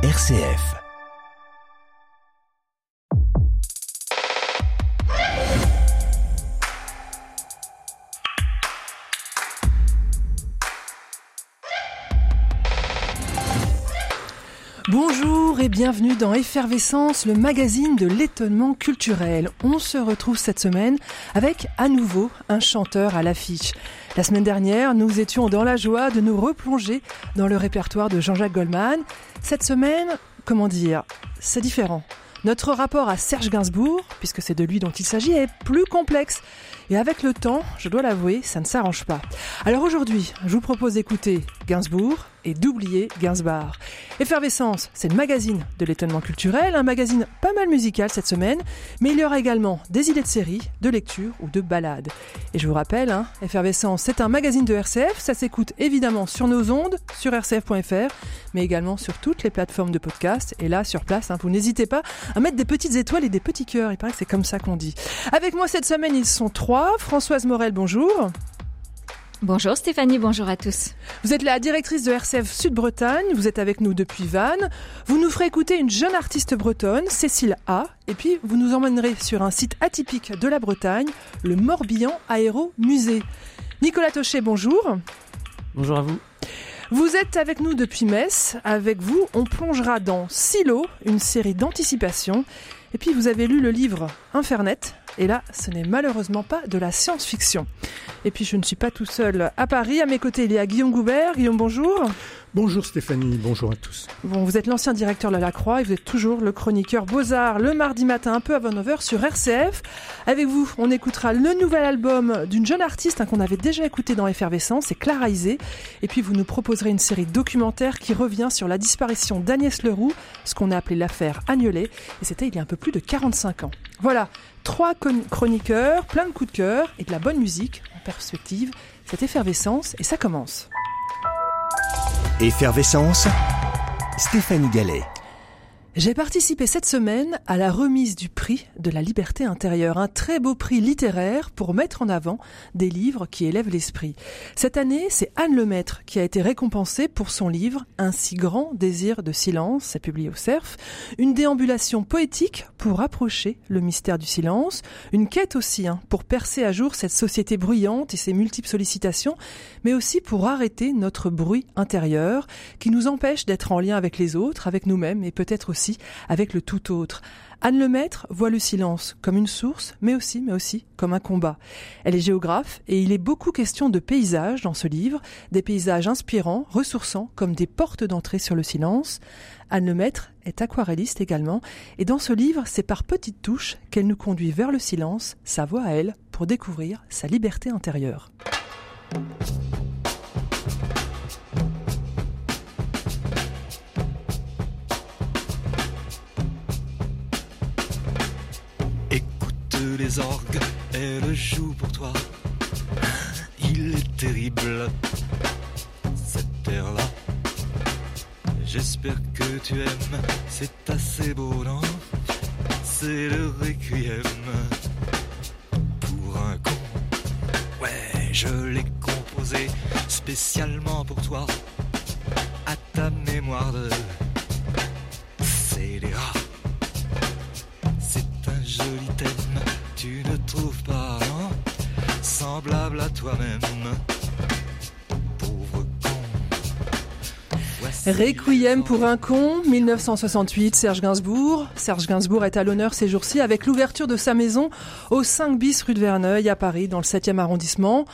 RCF. Bonjour et bienvenue dans Effervescence, le magazine de l'étonnement culturel. On se retrouve cette semaine avec à nouveau un chanteur à l'affiche. La semaine dernière, nous étions dans la joie de nous replonger dans le répertoire de Jean-Jacques Goldman. Cette semaine, comment dire, c'est différent. Notre rapport à Serge Gainsbourg, puisque c'est de lui dont il s'agit, est plus complexe. Et avec le temps, je dois l'avouer, ça ne s'arrange pas. Alors aujourd'hui, je vous propose d'écouter Gainsbourg et d'oublier Gainsbourg. Effervescence, c'est le magazine de l'étonnement culturel, un magazine pas mal musical cette semaine, mais il y aura également des idées de séries, de lecture ou de balades. Et je vous rappelle, hein, Effervescence, c'est un magazine de RCF, ça s'écoute évidemment sur nos ondes, sur rcf.fr, mais également sur toutes les plateformes de podcast. Et là, sur place, hein, vous n'hésitez pas à mettre des petites étoiles et des petits cœurs, il paraît que c'est comme ça qu'on dit. Avec moi cette semaine, ils sont trois. Françoise Morel, bonjour. Bonjour Stéphanie, bonjour à tous. Vous êtes la directrice de RCF Sud-Bretagne, vous êtes avec nous depuis Vannes. Vous nous ferez écouter une jeune artiste bretonne, Cécile A, et puis vous nous emmènerez sur un site atypique de la Bretagne, le Morbihan Aéro Musée. Nicolas Tochet, bonjour. Bonjour à vous. Vous êtes avec nous depuis Metz. Avec vous, on plongera dans Silo, une série d'anticipation. Et puis vous avez lu le livre Infernet, et là, ce n'est malheureusement pas de la science-fiction. Et puis je ne suis pas tout seul à Paris. À mes côtés, il y a Guillaume Goubert. Guillaume, bonjour. Bonjour Stéphanie, bonjour à tous. Bon, vous êtes l'ancien directeur de la Croix et vous êtes toujours le chroniqueur Beaux-Arts le mardi matin un peu avant 9h sur RCF. Avec vous, on écoutera le nouvel album d'une jeune artiste hein, qu'on avait déjà écouté dans Effervescence, c'est Clara Isé. Et puis vous nous proposerez une série documentaire qui revient sur la disparition d'Agnès Leroux, ce qu'on a appelé l'affaire Agnolet. Et c'était il y a un peu plus de 45 ans. Voilà, trois chroniqueurs, plein de coups de cœur et de la bonne musique en perspective. Cette effervescence et ça commence. Effervescence, Stéphanie Gallet. J'ai participé cette semaine à la remise du prix de la liberté intérieure, un très beau prix littéraire pour mettre en avant des livres qui élèvent l'esprit. Cette année, c'est Anne Lemaître qui a été récompensée pour son livre Un si grand désir de silence, c'est publié au CERF, une déambulation poétique pour approcher le mystère du silence, une quête aussi hein, pour percer à jour cette société bruyante et ses multiples sollicitations, mais aussi pour arrêter notre bruit intérieur qui nous empêche d'être en lien avec les autres, avec nous-mêmes et peut-être aussi avec le tout autre. Anne Lemaître voit le silence comme une source, mais aussi, mais aussi comme un combat. Elle est géographe et il est beaucoup question de paysages dans ce livre, des paysages inspirants, ressourçants, comme des portes d'entrée sur le silence. Anne Lemaître est aquarelliste également, et dans ce livre, c'est par petites touches qu'elle nous conduit vers le silence, sa voix à elle, pour découvrir sa liberté intérieure. Les orgues, elle joue pour toi. Il est terrible, cette air-là. J'espère que tu aimes, c'est assez beau, non? C'est le requiem pour un con. Ouais, je l'ai composé spécialement pour toi, à ta mémoire de scélérat. C'est un joli tu ne trouves pas hein, semblable à toi-même. Pauvre con. Requiem pour un con, 1968, Serge Gainsbourg. Serge Gainsbourg est à l'honneur ces jours-ci avec l'ouverture de sa maison au 5 bis rue de Verneuil à Paris, dans le 7e arrondissement.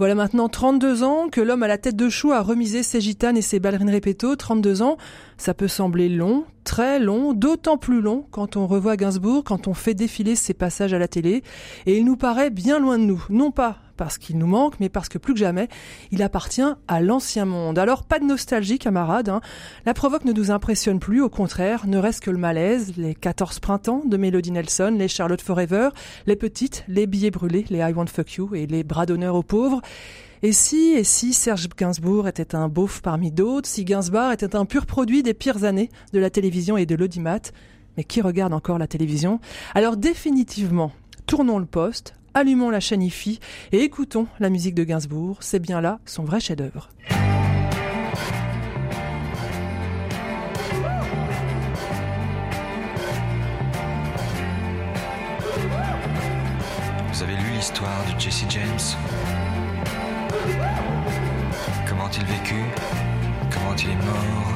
Voilà maintenant 32 ans que l'homme à la tête de chou a remisé ses gitanes et ses ballerines répéto. 32 ans, ça peut sembler long, très long, d'autant plus long quand on revoit Gainsbourg, quand on fait défiler ses passages à la télé. Et il nous paraît bien loin de nous. Non pas parce qu'il nous manque, mais parce que plus que jamais, il appartient à l'ancien monde. Alors pas de nostalgie, camarades. Hein. La provoque ne nous impressionne plus, au contraire, ne reste que le malaise, les 14 printemps de Melody Nelson, les Charlotte Forever, les petites, les billets brûlés, les I Want Fuck You et les bras d'honneur aux pauvres. Et si, et si Serge Gainsbourg était un beauf parmi d'autres, si Gainsbourg était un pur produit des pires années de la télévision et de l'audimat, mais qui regarde encore la télévision? Alors définitivement, tournons le poste, allumons la chaîne IFI et écoutons la musique de Gainsbourg. C'est bien là son vrai chef-d'œuvre. Vous avez lu l'histoire de Jesse James? Comment il vécut? Comment il est mort?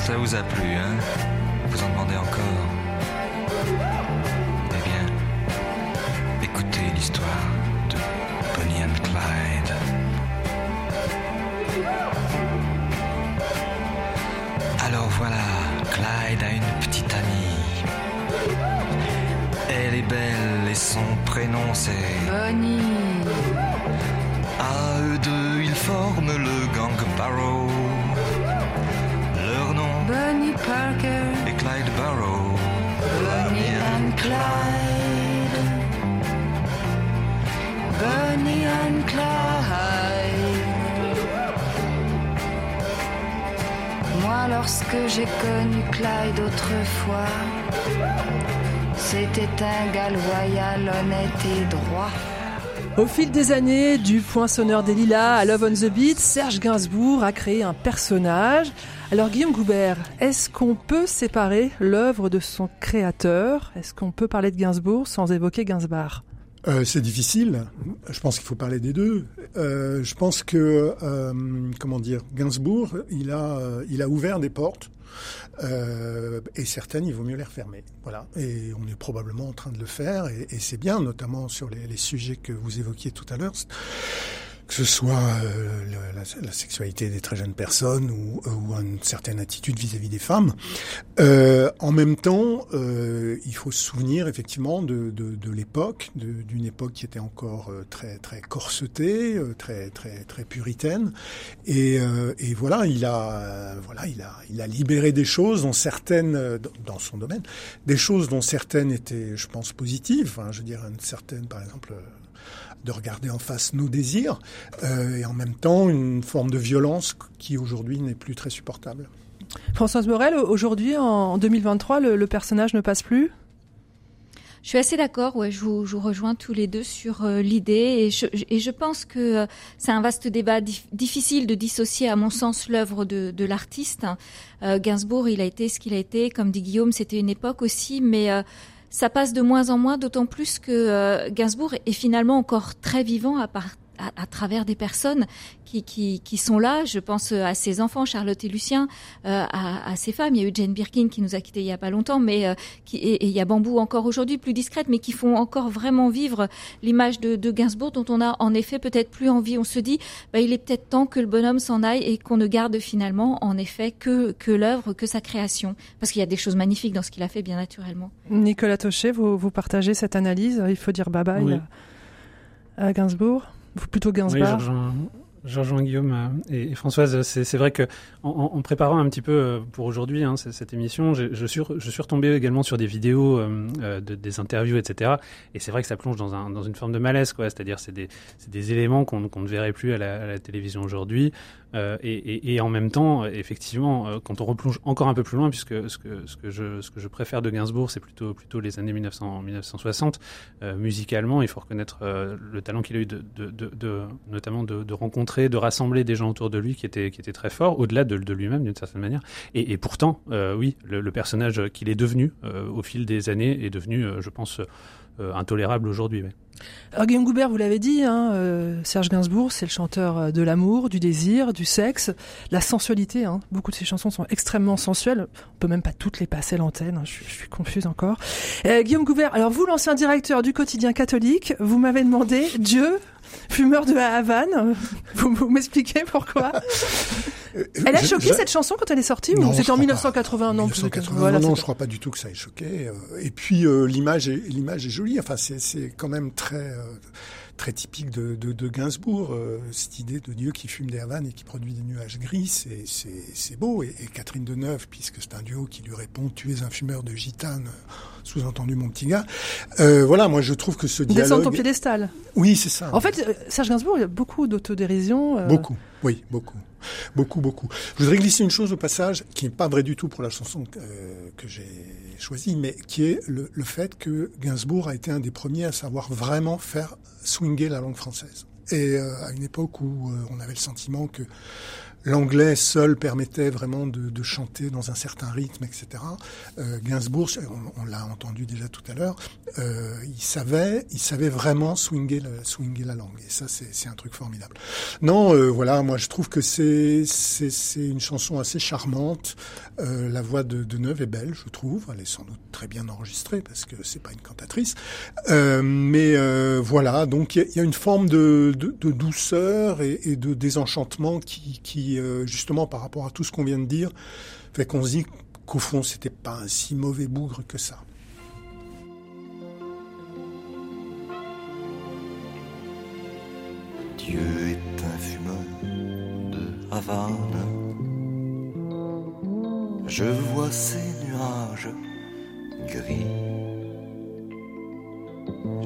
Ça vous a plu, hein? Vous en demandez encore? L'histoire de Bonnie and Clyde. Alors voilà, Clyde a une petite amie. Elle est belle et son prénom c'est... Bonnie. À eux deux, ils forment le gang Barrow. Leur nom Bonnie Parker. est Clyde Barrow. Bonnie and Clyde. Moi, lorsque j'ai connu Clyde autrefois, c'était un gars loyal, honnête et droit. Au fil des années, du Poinçonneur des Lilas à Love on the Beat, Serge Gainsbourg a créé un personnage. Alors Guillaume Goubert, est-ce qu'on peut séparer l'œuvre de son créateur? Est-ce qu'on peut parler de Gainsbourg sans évoquer Gainsbar Euh, c'est difficile. Je pense qu'il faut parler des deux. Euh, je pense que, euh, comment dire, Gainsbourg, il a, euh, il a ouvert des portes. Euh, et certaines, il vaut mieux les refermer. Voilà. Et on est probablement en train de le faire. Et, c'est bien, notamment sur les, sujets que vous évoquiez tout à l'heure. Que ce soit euh, la, la, sexualité des très jeunes personnes ou, ou une certaine attitude vis-à-vis -vis des femmes. Euh, en même temps, euh, il faut se souvenir effectivement de, de, de l'époque, d'une époque qui était encore très très corsetée, très très très puritaine. Et, et voilà, il a voilà, il a il a libéré des choses dont certaines dans son domaine, des choses dont certaines étaient, je pense, positives. Enfin, je veux dire, une certaine, par exemple de regarder en face nos désirs euh, et en même temps une forme de violence qui aujourd'hui n'est plus très supportable. Françoise Morel, aujourd'hui en 2023, le, le personnage ne passe plus? Je suis assez d'accord, ouais, je vous, je vous, rejoins tous les deux sur euh, l'idée et je, et je pense que euh, c'est un vaste débat dif difficile de dissocier, à mon sens, l'œuvre de, de l'artiste. Euh, Gainsbourg, il a été ce qu'il a été, comme dit Guillaume, c'était une époque aussi, mais euh, ça passe de moins en moins, d'autant plus que euh, Gainsbourg est finalement encore très vivant à, part, à, à travers des personnes qui, qui, qui, sont là. Je pense à ses enfants, Charlotte et Lucien, euh, à, à, ses femmes. Il y a eu Jane Birkin qui nous a quittés il y a pas longtemps, mais euh, qui, et, et, il y a Bambou encore aujourd'hui, plus discrète, mais qui font encore vraiment vivre l'image de, de, Gainsbourg, dont on a en effet peut-être plus envie. On se dit, bah, il est peut-être temps que le bonhomme s'en aille et qu'on ne garde finalement, en effet, que, que l'œuvre, que sa création, parce qu'il y a des choses magnifiques dans ce qu'il a fait, bien naturellement. Nicolas Tochet, vous, vous partagez cette analyse Il faut dire bye bye oui. à, à Gainsbourg plutôt Gainsbourg. Oui, Jean-Jean Guillaume euh, et, Françoise, c'est vrai que en, préparant un petit peu euh, pour aujourd'hui hein, cette émission, je, suis, retombé également sur des vidéos, euh, de, des interviews, etc. Et c'est vrai que ça plonge dans, un, dans une forme de malaise, quoi. C'est-à-dire c'est des, éléments qu'on qu ne verrait plus à la télévision aujourd'hui. Euh, et, en même temps, effectivement, euh, quand on replonge encore un peu plus loin, puisque ce que, je, préfère de Gainsbourg, c'est plutôt, les années 1900, 1960, euh, musicalement, il faut reconnaître le talent qu'il a eu, de, notamment de, rencontrer, de rassembler des gens autour de lui qui étaient, très forts, au-delà de, lui-même d'une certaine manière. Et, pourtant, oui, le personnage qu'il est devenu au fil des années est devenu, je pense, intolérable aujourd'hui. Guillaume Goubert, vous l'avez dit, hein, euh, Serge Gainsbourg, c'est le chanteur de l'amour, du désir, du sexe, la sensualité. Hein. Beaucoup de ses chansons sont extrêmement sensuelles. On peut même pas toutes les passer l'antenne. Hein. Je, suis confuse encore. Euh, Guillaume Goubert, alors vous, l'ancien directeur du quotidien catholique, vous m'avez demandé Dieu, fumeur de Havane. Vous, vous m'expliquez pourquoi Elle a choqué cette chanson quand elle est sortie ou c'était en 1980 Non, 1980, voilà, non, non je crois pas du tout que ça ait choqué. Et puis euh, l'image est l'image est jolie. Enfin, c'est quand même très euh, très typique de, de, de Gainsbourg, euh, cette idée de Dieu qui fume des et qui produit des nuages gris, c'est beau. Et, et, Catherine Deneuve, puisque c'est un duo qui lui répond, tu es un fumeur de gitane, sous-entendu mon petit gars. Euh, voilà, moi je trouve que ce dialogue... Descend ton piédestal. Oui, c'est ça. En fait, Serge Gainsbourg, il y a beaucoup d'autodérision. Euh... Beaucoup, oui, beaucoup. Beaucoup, beaucoup. Je voudrais glisser une chose au passage qui n'est pas vrai du tout pour la chanson que, euh, que j'ai choisie, mais qui est le, le, fait que Gainsbourg a été un des premiers à savoir vraiment faire swinguer la langue française. Et euh, à une époque où euh, on avait le sentiment que l'anglais seul permettait vraiment de, de, chanter dans un certain rythme, etc. Euh, Gainsbourg, on, l'a entendu déjà tout à l'heure, euh, il savait, il savait vraiment swinger, la, swinger la langue. Et ça, c'est un truc formidable. Non, euh, voilà, moi je trouve que c'est une chanson assez charmante. Euh, la voix de, de Neuve est belle, je trouve. Elle est sans doute très bien enregistrée parce que c'est pas une cantatrice. Euh, mais euh, voilà, donc il y, y, a une forme de, de, de douceur et, et, de désenchantement qui, qui euh, justement par rapport à tout ce qu'on vient de dire, fait qu'on se dit qu'au fond c'était pas un si mauvais bougre que ça. Dieu est un fumeur de Havane. Je vois ces nuages gris.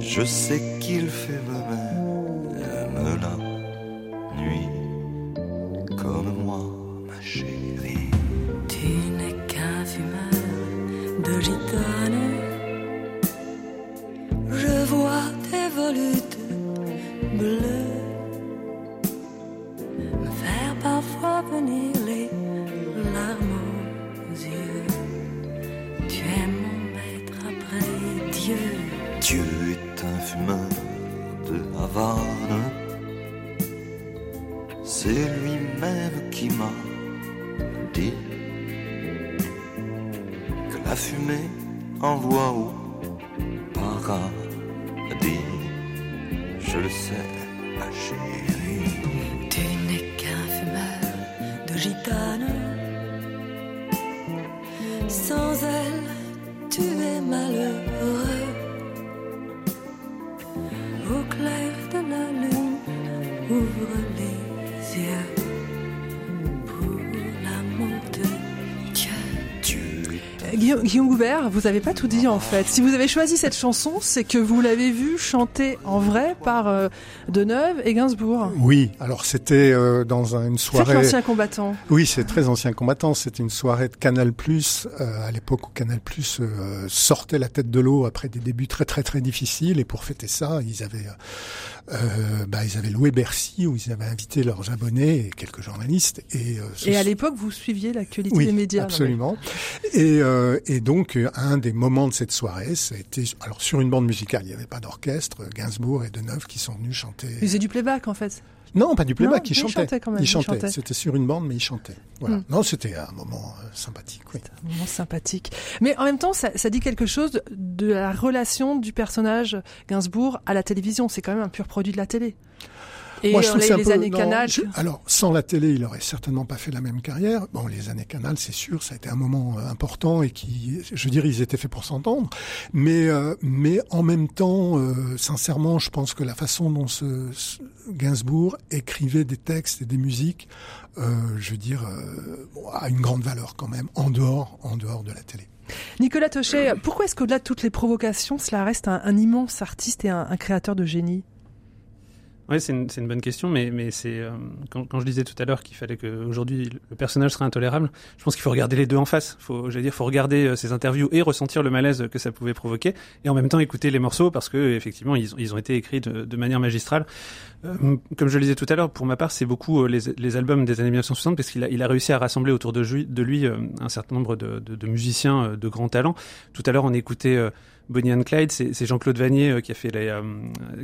Je sais qu'il fait la nuit comme moi, ma chérie. Tu n'es qu'un fumeur de. Vous n'avez pas tout dit en fait. Si vous avez choisi cette chanson, c'est que vous l'avez vue chanter en vrai par euh, Deneuve et Gainsbourg. Oui, alors c'était euh, dans une soirée. C'est l'ancien combattant. Oui, c'est très ancien combattant. C'était une soirée de Canal Plus euh, à l'époque où Canal Plus euh, sortait la tête de l'eau après des débuts très très très difficiles. Et pour fêter ça, ils avaient bah, ils avaient loué Bercy où ils avaient invité leurs abonnés et quelques journalistes. Et, et à l'époque, vous suiviez l'actualité oui, des médias. Absolument. Et, et donc un des moments de cette soirée, ça a été alors sur une bande musicale. Il n'y avait pas d'orchestre. Gainsbourg et Deneuve qui sont venus chanter. Ils faisaient du playback en fait. Non, pas du playback, non, il chantait. chantait quand même. Il chantait. C'était sur une bande, mais il chantait. Voilà. Mm. Non, c'était un moment euh, sympathique. Oui. Un moment sympathique. Mais en même temps, ça, ça, dit quelque chose de la relation du personnage Gainsbourg à la télévision. C'est quand même un pur produit de la télé. Et Moi, je trouve les, les peu, années non, Canal. Je, alors, sans la télé, il aurait certainement pas fait la même carrière. Bon, les années Canal, c'est sûr, ça a été un moment euh, important et qui, je veux dire, ils étaient faits pour s'entendre. Mais, euh, mais en même temps, euh, sincèrement, je pense que la façon dont ce, ce Gainsbourg écrivait des textes et des musiques, euh, je veux dire, bon, a une grande valeur quand même en dehors, en dehors de la télé. Nicolas Tochet, pourquoi est-ce qu'au-delà de toutes les provocations, cela reste un, un immense artiste et un, un créateur de génie? Oui, c'est une, une, bonne question, mais, mais c'est euh, quand, quand, je disais tout à l'heure qu'il fallait qu'aujourd'hui le personnage serait intolérable, je pense qu'il faut regarder les deux en face. Faut, j'allais dire, faut regarder euh, ces interviews et ressentir le malaise que ça pouvait provoquer, et en même temps écouter les morceaux parce que effectivement ils, ils ont été écrits de, de manière magistrale. Euh, comme je le disais tout à l'heure, pour ma part, c'est beaucoup les, les, albums des années 1960 parce qu'il a, il a réussi à rassembler autour de, lui, de lui un certain nombre de, de, de musiciens de grand talent. Tout à l'heure, on écoutait Bonnie and Clyde, c'est Jean-Claude Vanier euh, qui a fait les, euh,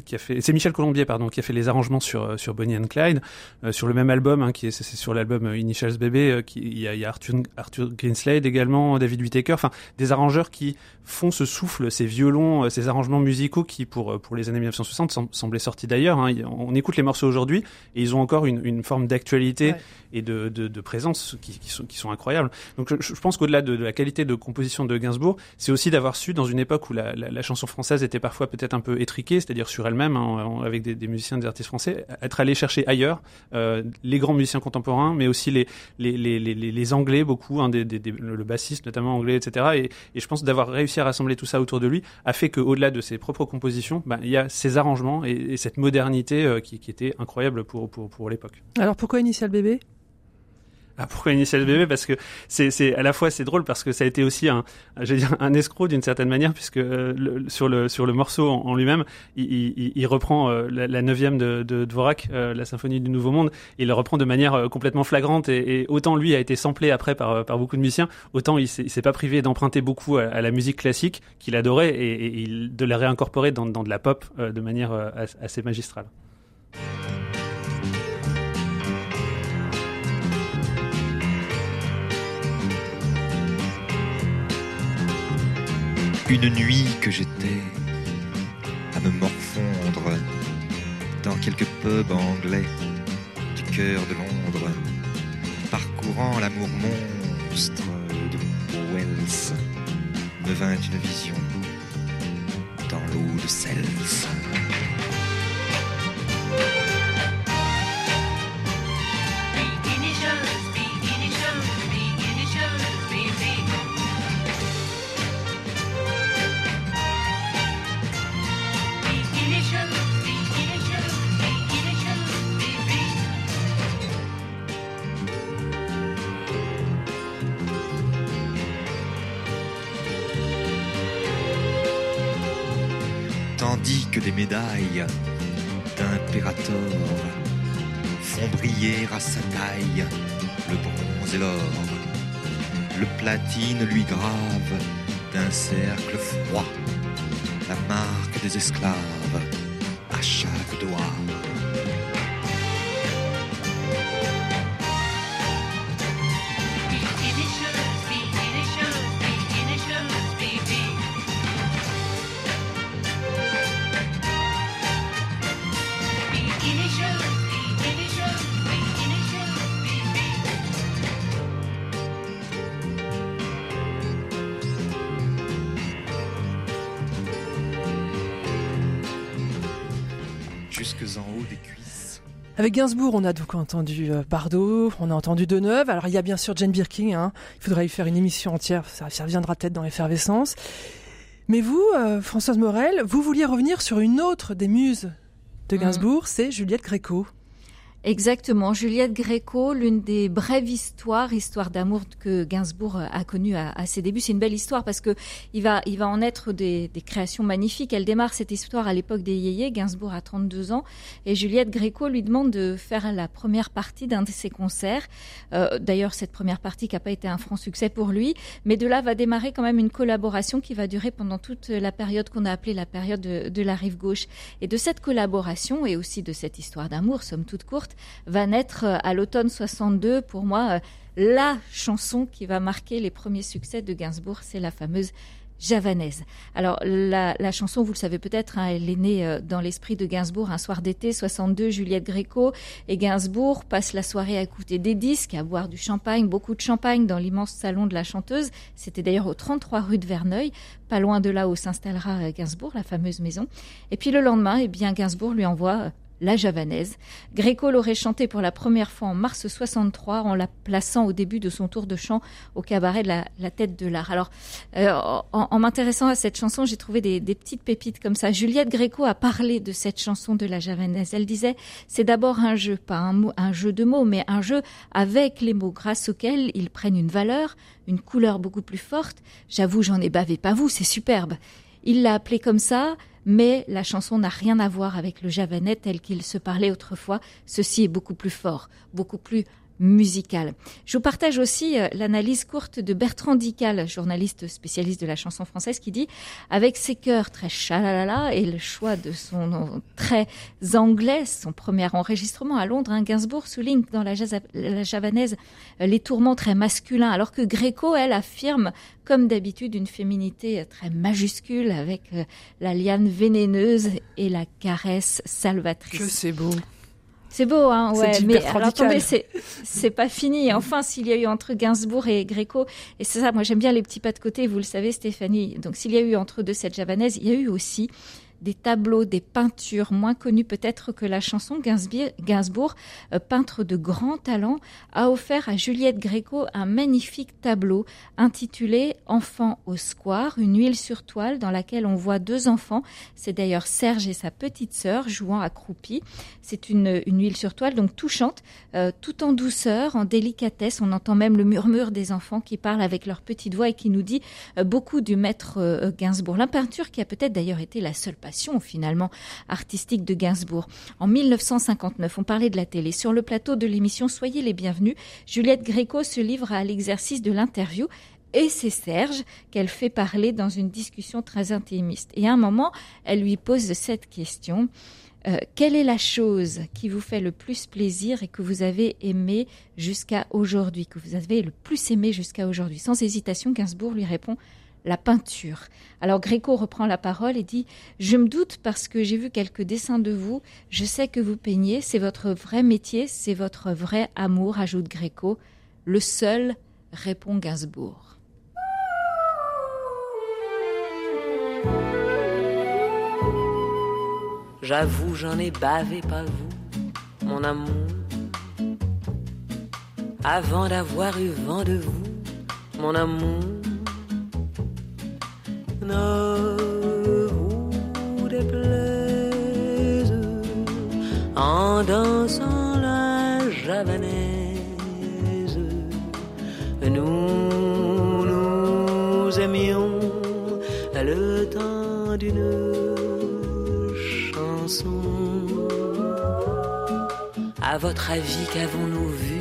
qui a fait, c'est Michel Colombier pardon, qui a fait les arrangements sur sur Bonnie and Clyde, euh, sur le même album, hein, qui est, c'est sur l'album Initials Baby, qui il y a, il y a Arthur Arthur Greenslade également, David Whittaker, enfin des arrangeurs qui font ce souffle, ces violons, ces arrangements musicaux qui pour pour les années 1960 semblaient sortis d'ailleurs. Hein. On écoute les morceaux aujourd'hui et ils ont encore une, une forme d'actualité ouais. et de, de, de présence qui, qui, sont qui sont incroyables. Donc je, je pense qu'au-delà de, de la qualité de composition de Gainsbourg, c'est aussi d'avoir su dans une époque où la, la, chanson française était parfois peut-être un peu étriquée, c'est-à-dire sur elle-même, hein, avec des, musiciens, des artistes français, être allé chercher ailleurs euh, les grands musiciens contemporains, mais aussi les, les, les, les, les Anglais, beaucoup, hein, le bassiste notamment anglais, etc. Et, je pense d'avoir réussi à rassembler tout ça autour de lui a fait qu'au-delà de ses propres compositions, ben, il y a ces arrangements et, et cette modernité euh, qui, qui, était incroyable pour, pour, pour l'époque. Alors pourquoi Initial Bébé? Ah, pourquoi Initial bébé? Parce que c'est, à la fois c'est drôle parce que ça a été aussi un, dire, un escroc d'une certaine manière puisque euh, le, sur le sur le morceau en, lui-même, il, il, il reprend euh, la, neuvième de, de Dvorak, euh, la symphonie du Nouveau Monde, il le reprend de manière complètement flagrante et, et, autant lui a été samplé après par par beaucoup de musiciens, autant il s'est, s'est pas privé d'emprunter beaucoup à, la musique classique qu'il adorait et, et, de la réincorporer dans, dans de la pop de manière assez magistrale. Une nuit que j'étais à me morfondre dans quelques pubs anglais du cœur de Londres, parcourant l'amour monstre de Wells, me vint une vision dans l'eau de Cels. que des médailles d'impérator font briller à sa taille le bronze et l'or. Le platine lui grave d'un cercle froid la marque des esclaves à chaque doigt. Avec Gainsbourg, on a donc entendu euh, Bardot, on a entendu Deneuve. Alors il y a bien sûr Jane Birkin. Hein. Il faudrait y faire une émission entière. Ça, ça reviendra peut-être dans l'effervescence. Mais vous, euh, Françoise Morel, vous vouliez revenir sur une autre des muses de mmh. Gainsbourg, c'est Juliette Gréco. Exactement. Juliette Gréco, l'une des brèves histoires, histoire d'amour que Gainsbourg a connue à, ses débuts. C'est une belle histoire parce que il va, il va en être des, des créations magnifiques. Elle démarre cette histoire à l'époque des yéyés. Gainsbourg a 32 ans et Juliette Gréco lui demande de faire la première partie d'un de ses concerts. Euh, D'ailleurs, cette première partie qui n'a pas été un franc succès pour lui, mais de là va démarrer quand même une collaboration qui va durer pendant toute la période qu'on a appelée la période de, de la rive gauche. Et de cette collaboration et aussi de cette histoire d'amour, somme toute courte, va naître euh, à l'automne 62. Pour moi, euh, la chanson qui va marquer les premiers succès de Gainsbourg, c'est la fameuse javanaise. Alors la, chanson, vous le savez peut-être, hein, elle est née euh, dans l'esprit de Gainsbourg un soir d'été 62, Juliette Gréco et Gainsbourg passe la soirée à écouter des disques, à boire du champagne, beaucoup de champagne dans l'immense salon de la chanteuse. C'était d'ailleurs au 33 rue de Verneuil, pas loin de là où s'installera Gainsbourg, la fameuse maison. Et puis le lendemain, eh bien Gainsbourg lui envoie la javanaise. Gréco l'aurait chantée pour la première fois en mars 63 en la plaçant au début de son tour de chant au cabaret de la, tête de l'art. Alors, euh, en, m'intéressant à cette chanson, j'ai trouvé des, petites pépites comme ça. Juliette Gréco a parlé de cette chanson de la javanaise. Elle disait, c'est d'abord un jeu, pas un, un jeu de mots, mais un jeu avec les mots grâce auxquels ils prennent une valeur, une couleur beaucoup plus forte. J'avoue, j'en ai bavé, pas vous, c'est superbe. Il l'a appelé comme ça, mais la chanson n'a rien à voir avec le javanais tel qu'il se parlait autrefois. Ceci est beaucoup plus fort, beaucoup plus musical. Je vous partage aussi euh, l'analyse courte de Bertrand Dical, journaliste spécialiste de la chanson française, qui dit avec ses chœurs très chalalala et le choix de son nom très anglais, son premier enregistrement à Londres, hein, Gainsbourg souligne dans la, la javanaise euh, les tourments très masculins, alors que Gréco, elle, affirme comme d'habitude une féminité très majuscule avec euh, la liane vénéneuse et la caresse salvatrice. Que c'est beau. C'est beau, hein, ouais. Mais alors attendez, c'est c'est pas fini. Enfin, s'il y a eu entre Gainsbourg et Gréco, et c'est ça, moi j'aime bien les petits pas de côté. Vous le savez, Stéphanie. Donc s'il y a eu entre deux cette javanaise, il y a eu aussi des tableaux, des peintures, moins connues peut-être que la chanson. Gainsbourg, euh, peintre de grand talent, a offert à Juliette Gréco un magnifique tableau intitulé Enfant au square, une huile sur toile dans laquelle on voit deux enfants. C'est d'ailleurs Serge et sa petite sœur jouant accroupis. C'est une, huile sur toile donc touchante, euh, tout en douceur, en délicatesse. On entend même le murmure des enfants qui parlent avec leur petite voix et qui nous dit euh, beaucoup du maître Gainsbourg. La peinture qui a peut-être d'ailleurs été la seule finalement artistique de Gainsbourg. En 1959, on parlait de la télé. Sur le plateau de l'émission Soyez les bienvenus, Juliette Gréco se livre à l'exercice de l'interview et c'est Serge qu'elle fait parler dans une discussion très intimiste. Et à un moment, elle lui pose cette question. Euh, quelle est la chose qui vous fait le plus plaisir et que vous avez aimé jusqu'à aujourd'hui, que vous avez le plus aimé jusqu'à aujourd'hui? Sans hésitation, Gainsbourg lui répond la peinture. Alors Gréco reprend la parole et dit Je me doute parce que j'ai vu quelques dessins de vous, je sais que vous peignez, c'est votre vrai métier, c'est votre vrai amour, ajoute Gréco. Le seul, répond Gainsbourg. J'avoue, j'en ai bavé, pas vous, mon amour. Avant d'avoir eu vent de vous, mon amour ne vous déplaise en dansant la javanaise. Nous nous aimions le temps d'une chanson. À votre avis, qu'avons-nous vu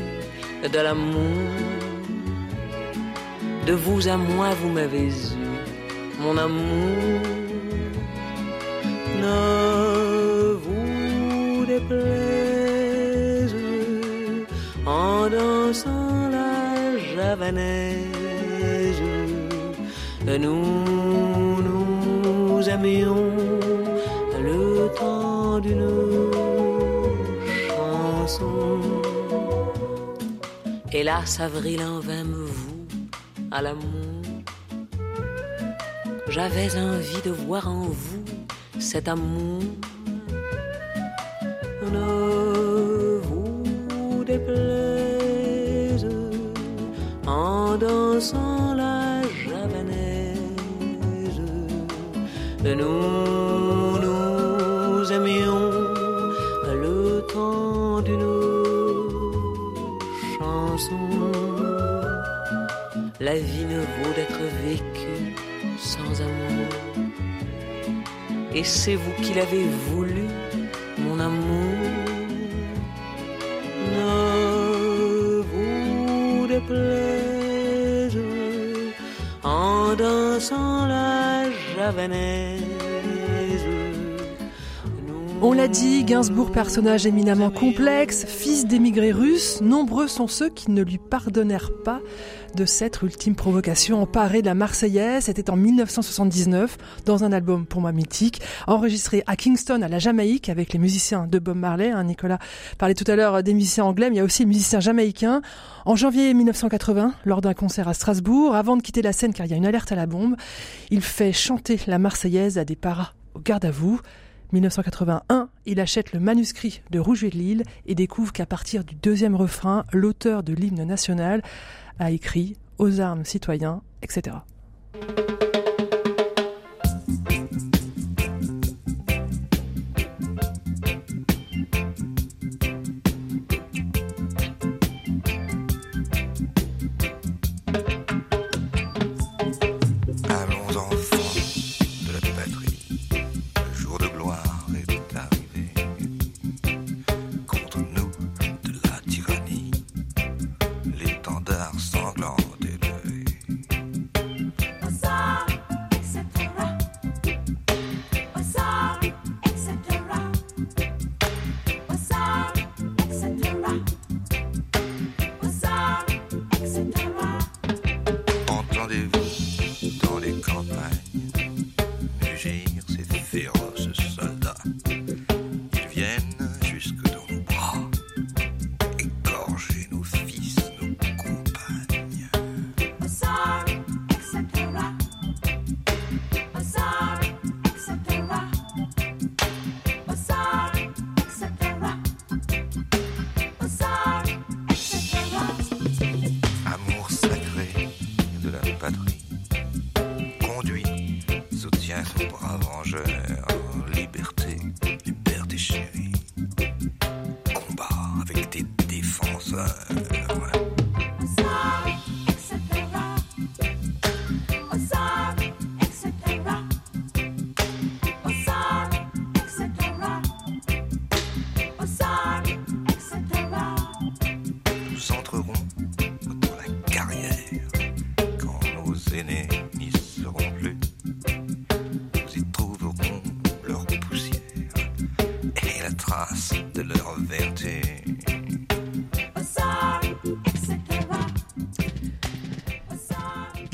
de l'amour? De vous à moi, vous m'avez eu mon amour, ne vous déplaise en dansant la javanaise. Nous nous aimions le temps d'une chanson. Hélas, avril en vain me voue à l'amour j'avais envie de voir en vous cet amour. Ne vous déplaise en dansant la javanaise. Nous nous aimions le temps d'une chanson. La vie ne vaut d'être vécue Et c'est vous qui l'avez voulu, mon amour. Ne vous déplaise en dansant la javanaise. On l'a dit, Gainsbourg, personnage éminemment complexe, fils d'émigrés russes, nombreux sont ceux qui ne lui pardonnèrent pas de cette ultime provocation emparée de la Marseillaise. C'était en 1979, dans un album pour moi mythique, enregistré à Kingston, à la Jamaïque, avec les musiciens de Bob Marley. Hein, Nicolas parlait tout à l'heure des musiciens anglais, mais il y a aussi les musiciens jamaïcains. En janvier 1980, lors d'un concert à Strasbourg, avant de quitter la scène car il y a une alerte à la bombe, il fait chanter la Marseillaise à des paras au garde à vous. 1981, il achète le manuscrit de Rouge et de Lille et découvre qu'à partir du deuxième refrain, l'auteur de l'hymne national a écrit Aux armes citoyens, etc.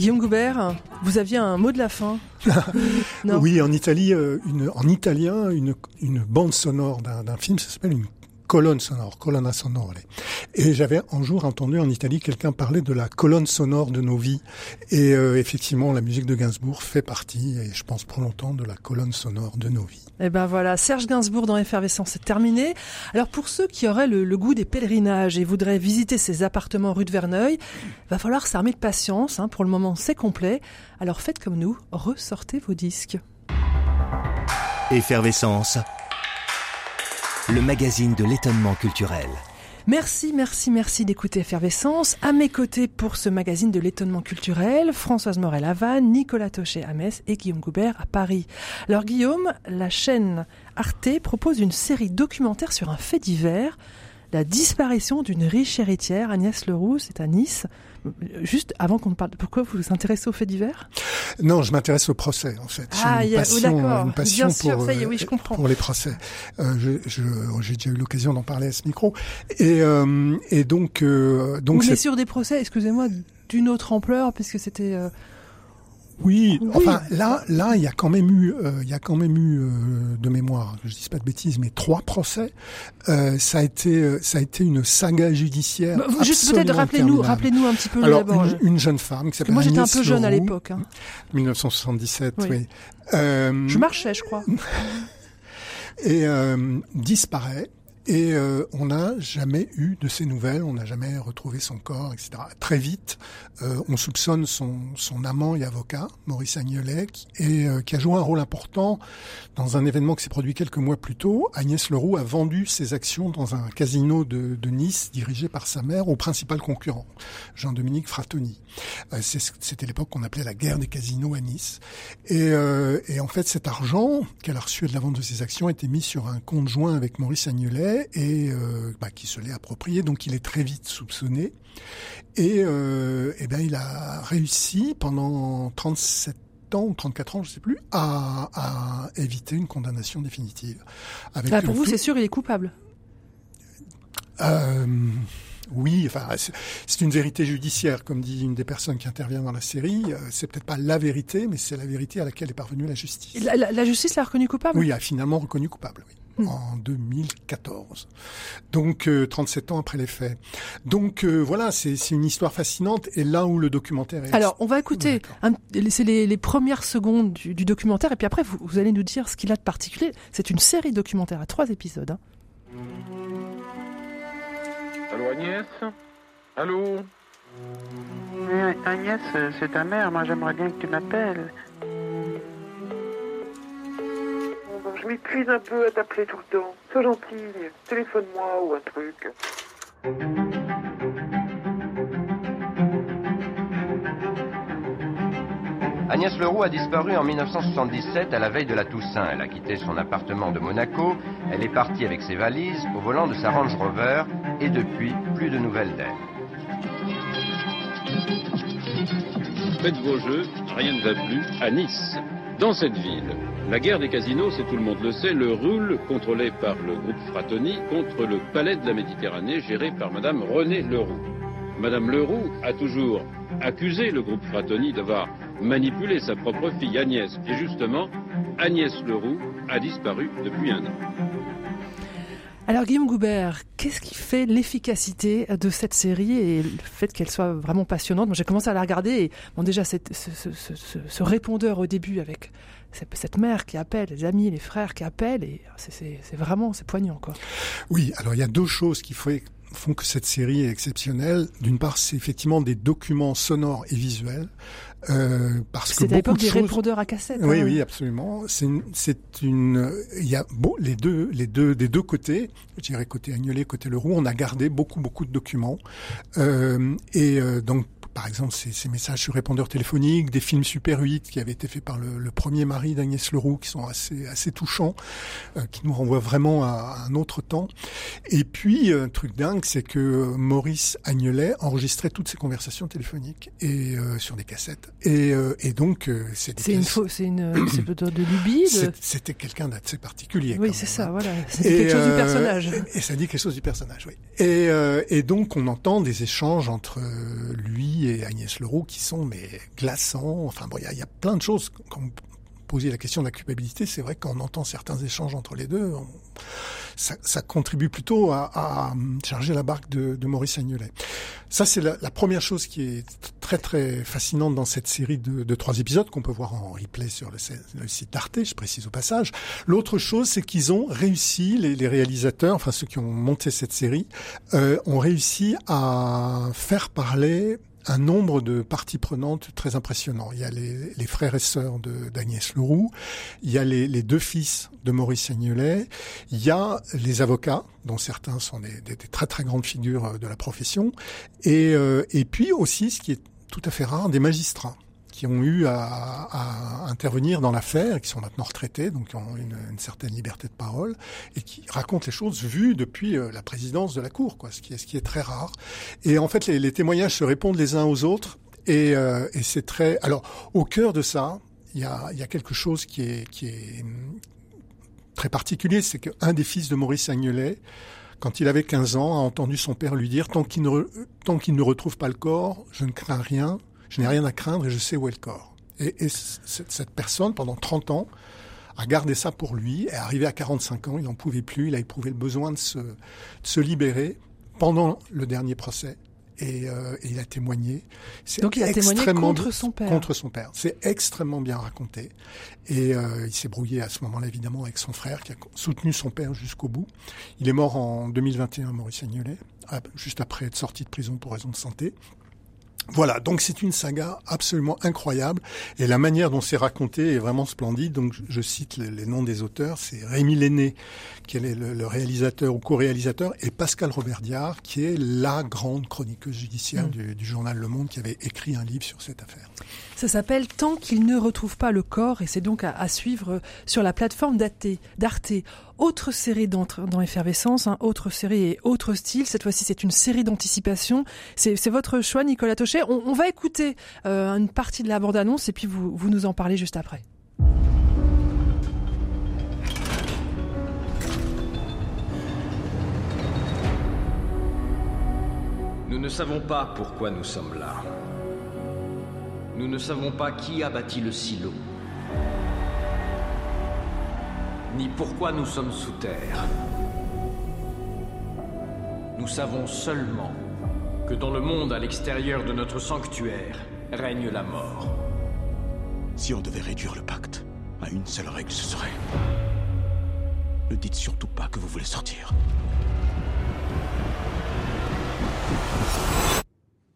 Guillaume Goubert, vous aviez un mot de la fin. Oui, en Italie, euh, une, en italien, une, une bande sonore d'un d'un film, ça s'appelle une colonne sonore, colonna sonore. Et j'avais un jour entendu en Italie quelqu'un parler de la colonne sonore de nos vies. Et euh, effectivement, la musique de Gainsbourg fait partie, et je pense pour longtemps, de la colonne sonore de nos vies. Eh ben voilà, Serge Gainsbourg dans Effervescence, c'est terminé. Alors pour ceux qui auraient le, le goût des pèlerinages et voudraient visiter ses appartements rue de Verneuil, va falloir s'armer de patience. hein. Pour le moment, c'est complet. Alors faites comme nous, ressortez vos disques. Effervescence. Le magazine de l'étonnement culturel. Merci, merci, merci d'écouter Effervescence. À mes côtés pour ce magazine de l'étonnement culturel, Françoise Morel à Nicolas Tochet à Metz et Guillaume Goubert à Paris. Alors Guillaume, la chaîne Arte propose une série documentaire sur un fait divers, la disparition d'une riche héritière, Agnès Leroux, c'est à Nice. Juste avant qu'on ne parle, pourquoi vous vous intéressez aux faits divers? Non, je m'intéresse au procès, en fait. Ah, une y a- passion, oh, d'accord. une passion Bien sûr, pour, ça y est, oui, je comprends. pour les procès. Euh, J'ai déjà eu l'occasion d'en parler à ce micro. Et, euh, et donc, euh, donc c'est- sur des procès, excusez-moi, d'une autre ampleur, puisque c'était... euh, Oui, Oui. enfin là, là, il y a quand même eu, euh, il y a quand même eu euh, de mémoire, je dis pas de bêtises, mais trois procès. Euh, ça a été, euh, ça a été une saga judiciaire. bah, juste peut-être rappelez-nous, rappelez-nous un petit peu Alors d'abord. une, une jeune femme qui s'appelle moi j'étais un peu jeune à l'époque. hein. 1977, Oui. oui. Euh, Je marchais, je crois. et euh, disparaît. Et euh, on n'a jamais eu de ses nouvelles, on n'a jamais retrouvé son corps, etc. Très vite, euh, on soupçonne son, son amant et avocat, Maurice Agnelet, qui, et, euh, qui a joué un rôle important dans un événement qui s'est produit quelques mois plus tôt. Agnès Leroux a vendu ses actions dans un casino de, de Nice dirigé par sa mère au principal concurrent, Jean-Dominique Frattoni. Euh, C'était l'époque qu'on appelait la guerre des casinos à Nice. Et, euh, et en fait, cet argent qu'elle a reçu de la vente de ses actions a été mis sur un compte joint avec Maurice Et euh, bah, qui se l'est approprié. Donc, il est très vite soupçonné. Et, euh, eh ben, il a réussi pendant 37 ans ou 34 ans, je sais plus, à, à éviter une condamnation définitive. Avec Ah, pour vous, tout- c'est sûr, il est coupable. euh, oui, enfin, c'est- une vérité judiciaire, comme dit une des personnes qui intervient dans la série. Euh, C'est peut-être pas la vérité, mais c'est la vérité à laquelle est parvenue la justice. La, la- la justice l'a reconnu coupable? Oui, a finalement reconnu coupable, oui. Hmm. En 2014. Donc, euh, 37 ans après les faits. Donc, euh, voilà, c'est une histoire fascinante. Et là où le documentaire est... Alors, on va écouter, c'est les, les premières secondes du, du documentaire, et puis après, vous, vous allez nous dire ce qu'il a de particulier. C'est une série documentaire à trois épisodes. hein. Allô Agnès Allô Mais Agnès, c'est ta mère, moi j'aimerais bien que tu m'appelles. Je m'épuise un peu à t'appeler tout le temps. Sois gentil, téléphone-moi ou un truc. Agnès Leroux a disparu en 1977 à la veille de la Toussaint. Elle a quitté son appartement de Monaco. Elle est partie avec ses valises au volant de sa Range Rover et depuis, plus de nouvelles d'elle. Faites vos jeux, rien ne va plus à Nice. Dans cette ville, la guerre des casinos, c'est tout le monde le sait, le roule, contrôlé par le groupe Frattoni, contre le palais de la Méditerranée, géré par Madame Renée Leroux. Madame Leroux a toujours accusé le groupe Frattoni d'avoir manipulé sa propre fille Agnès. Et justement, Agnès Leroux a disparu depuis un an. Alors, Guillaume Goubert, qu'est-ce qui fait l'efficacité de cette série et le fait qu'elle soit vraiment passionnante? Moi, j'ai commencé à la regarder et, bon, déjà, cette- ce, ce- ce- ce- ce répondeur au début avec cette, cette mère qui appelle, les amis, les frères qui appellent, et c'est- vraiment, c'est poignant, quoi. Oui, alors il y a deux choses qui, font que cette série est exceptionnelle. D'une part, c'est effectivement des documents sonores et visuels. Euh, parce que C'est à l'époque beaucoup de des choses... répondeurs à cassette. Oui, hein. oui, absolument. C'est une, il y a bon, les deux, les deux, des deux côtés, je dirais côté Agnolet, côté Leroux, on a gardé beaucoup, beaucoup de documents. Euh, et euh, donc, par exemple, ces, ces messages sur répondeur téléphonique, des films Super 8 qui avaient été faits par le, le premier mari d'Agnès Leroux, qui sont assez, assez touchants, euh, qui nous renvoient vraiment à, à un autre temps. Et puis, un truc dingue, c'est que Maurice Agnelet enregistrait toutes ses conversations téléphoniques et euh, sur des cassettes. Et, euh, et donc, euh, c'est C'est une c'est une, c'est peut-être de lubie. de- C'était quelqu'un d'assez particulier. Oui, c'est ça, hein. voilà. C'est Et, quelque chose du euh, personnage. Et ça dit quelque chose du personnage, oui. Et, euh, et donc on entend des échanges entre euh, et Agnès Leroux qui sont mais glaçants. Enfin bon, il y a, plein de choses. Quand vous posiez la question de la culpabilité, c'est vrai qu'on entend certains échanges entre les deux. ça, contribue plutôt à, à charger la barque de, Maurice Agnelet. Ça, c'est la, première chose qui est très très fascinante dans cette série de, trois épisodes qu'on peut voir en replay sur le, site d'Arte, je précise au passage. L'autre chose, c'est qu'ils ont réussi, les, les réalisateurs, enfin ceux qui ont monté cette série, euh, ont réussi à faire parler un nombre de parties prenantes très impressionnant. Il y a les, frères et sœurs d'Agnès Leroux, il y a les, deux fils de Maurice Agnelet, il y a les avocats, dont certains sont des, très très grandes figures euh, de la profession, euh, et puis aussi, ce qui est tout à fait rare, des magistrats qui ont eu à, à intervenir dans l'affaire, qui sont maintenant retraités, donc qui ont une, une certaine liberté de parole, et qui racontent les choses vues depuis euh, la présidence de la Cour, quoi, ce qui est, ce qui est très rare. Et en fait, les, les témoignages se répondent les uns aux autres, et, euh, et c'est très... Alors, au cœur de ça, il y a, y a quelque chose qui est, qui est très particulier, c'est qu'un des fils de Maurice Agnelet, quand il avait 15 ans, a entendu son père lui dire tant qu'il ne, tant qu'il ne retrouve pas le corps, je ne crains rien, je n'ai rien à craindre et je sais où est le corps. Et, cette personne, pendant 30 ans, a gardé ça pour lui, et arrivé à 45 ans, il n'en pouvait plus, il a éprouvé le besoin de se, de se libérer pendant le dernier procès. Et, euh, et il a témoigné. Donc il a témoigné extrêmement contre son père. Contre son père. C'est extrêmement bien raconté. Et euh, il s'est brouillé à ce moment-là, évidemment, avec son frère, qui a soutenu son père jusqu'au bout. Il est mort en 2021, Maurice Agnelet, ah, juste après être sorti de prison pour raison de santé. Voilà, donc c'est une saga absolument incroyable et la manière dont c'est raconté est vraiment splendide. Donc je, cite les, les noms des auteurs, c'est Rémi Lenné qui est le, le réalisateur ou co-réalisateur et Pascal Robert Diard qui est la grande chroniqueuse judiciaire Mm. du, du journal Le Monde qui avait écrit un livre sur cette affaire. Ça s'appelle Tant qu'il ne retrouve pas le corps et c'est donc à, suivre sur la plateforme d'Arte. Autre série d'entre- dans Effervescence, hein, autre série et autre style. Cette fois-ci, c'est une série d'anticipation. C'est votre choix, Nicolas Tochet. On, on va écouter euh, une partie de la bande-annonce et puis vous, vous nous en parlez juste après. Nous ne savons pas pourquoi nous sommes là. Nous ne savons pas qui a bâti le silo. Ni pourquoi nous sommes sous terre. Nous savons seulement que dans le monde à l'extérieur de notre sanctuaire règne la mort. Si on devait réduire le pacte à une seule règle, ce serait... Ne dites surtout pas que vous voulez sortir.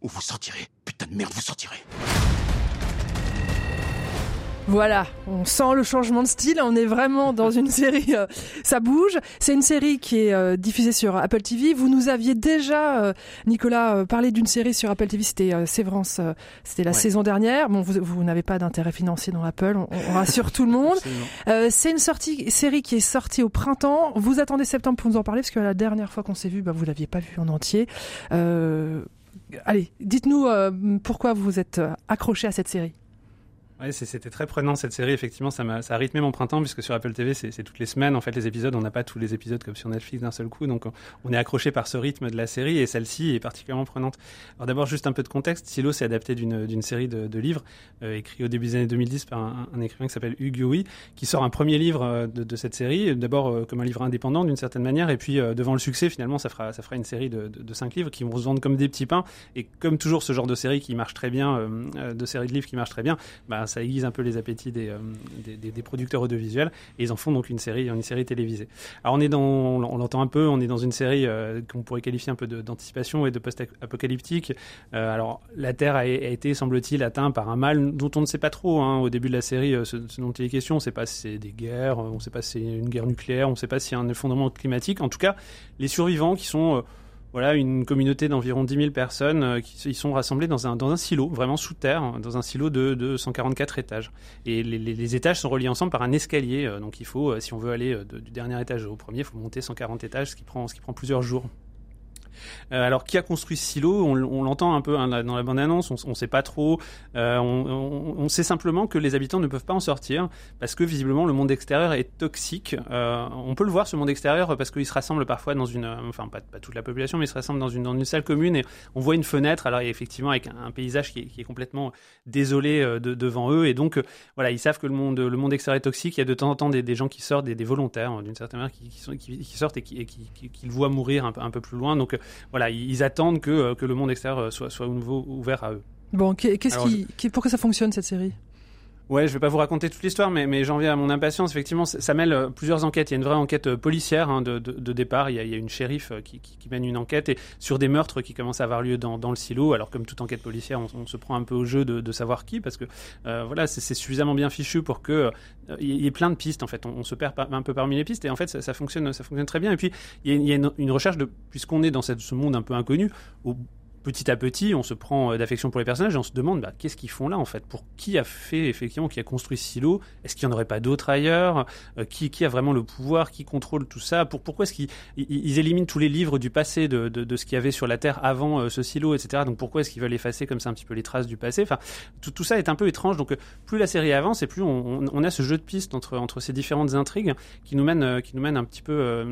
Ou vous sortirez? Putain de merde, vous sortirez. Voilà, on sent le changement de style, on est vraiment dans une série, euh, ça bouge. C'est une série qui est euh, diffusée sur Apple TV. Vous nous aviez déjà, euh, Nicolas, parlé d'une série sur Apple TV, c'était Sévrance, c'était la Ouais. saison dernière. Bon, vous, vous n'avez pas d'intérêt financier dans Apple, on, on rassure tout le monde. C'est une sortie, série qui est sortie au printemps. Vous attendez septembre pour nous en parler, parce que la dernière fois qu'on s'est vu, bah, vous l'aviez pas vu en entier. Allez, dites-nous pourquoi vous êtes accroché à cette série. C'était très prenant cette série. Effectivement, ça, m'a- ça a rythmé mon printemps puisque sur Apple TV, c'est toutes les semaines. En fait, les épisodes, on n'a pas tous les épisodes comme sur Netflix d'un seul coup. Donc, on, est accroché par ce rythme de la série et celle-ci est particulièrement prenante. Alors, d'abord, juste un peu de contexte. Silo, c'est adapté d'une série de, livres euh, écrits au début des années 2010 par un, écrivain qui s'appelle Hugh Yui, qui sort un premier livre euh, de, cette série. D'abord euh, comme un livre indépendant d'une certaine manière, et puis euh, devant le succès, finalement, ça fera une série de, cinq livres qui vont se vendre comme des petits pains. Et comme toujours, ce genre de série qui marche très bien, de série de livres qui marche très bien, bah, ça aiguise un peu les appétits des, des, des, producteurs audiovisuels et ils en font donc une série, une série télévisée. Alors on est dans, on, l'entend un peu, on est dans une série qu'on pourrait qualifier un peu d'anticipation et de post-apocalyptique. alors la Terre a, été, semble-t-il, atteinte par un mal dont on ne sait pas trop. Hein. Au début de la série, ce, ce dont il est question, on ne sait pas si c'est des guerres, on ne sait pas si c'est une guerre nucléaire, on ne sait pas y a un effondrement climatique. En tout cas, les survivants qui sont voilà, une communauté d'environ 10 000 personnes euh, qui sont rassemblées dans un, dans un silo, vraiment sous terre, hein, dans un silo de, de 144 étages. Et les, les, étages sont reliés ensemble par un escalier. Euh, donc il faut, euh, si on veut aller du dernier étage au premier, il faut monter 140 étages, ce qui prend, ce qui prend plusieurs jours. Euh, alors, qui a construit ce silo? On, l'entend un peu hein, dans la bande-annonce, on ne sait pas trop. Euh, on, sait simplement que les habitants ne peuvent pas en sortir parce que visiblement le monde extérieur est toxique. Euh, on peut le voir ce monde extérieur parce qu'il se rassemble parfois dans une, enfin pas, toute la population, mais se dans une, salle commune et on voit une fenêtre. Alors effectivement avec un, paysage qui est, complètement désolé devant eux et donc voilà ils savent que le monde, extérieur est toxique. Il y a de temps en temps des, gens qui sortent, des, volontaires d'une certaine manière qui, sortent et qui, le voient mourir un peu, plus loin. Voilà, ils attendent que, euh, que le monde extérieur euh, soit, soit nouveau ouvert à eux. Bon, qu'est-ce qui, pourquoi ça fonctionne cette série? Ouais, je vais pas vous raconter toute l'histoire, mais, j'en viens à mon impatience. Effectivement, ça mêle euh, plusieurs enquêtes. Il y a une vraie enquête policière hein, de, départ. Il y, a, une shérif qui, qui, mène une enquête sur des meurtres qui commencent à avoir lieu dans, le silo. Alors, comme toute enquête policière, on, se prend un peu au jeu de, savoir qui, parce que voilà, c'est suffisamment bien fichu pour que y ait plein de pistes. En fait, on, se perd un peu parmi les pistes et en fait, ça, fonctionne, très bien. Et puis, il y a, une, recherche de, puisqu'on est dans ce monde un peu inconnu, au petit à petit, on se prend euh, d'affection pour les personnages et on se demande bah, qu'est-ce qu'ils font là en fait? Pour qui a fait effectivement, qui a construit ce silo? Est-ce qu'il n'y en aurait pas d'autres ailleurs? Euh, qui, qui, a vraiment le pouvoir? Qui contrôle tout ça? Pour, Pourquoi est-ce qu'ils ils éliminent tous les livres du passé de, de, de ce qu'il y avait sur la Terre avant euh, ce silo, etc. Donc pourquoi est-ce qu'ils veulent effacer comme ça un petit peu les traces du passé? Enfin, tout, tout, ça est un peu étrange. Donc plus la série avance et plus on, a ce jeu de pistes entre, entre ces différentes intrigues qui nous mènent, qui nous mènent un petit peu,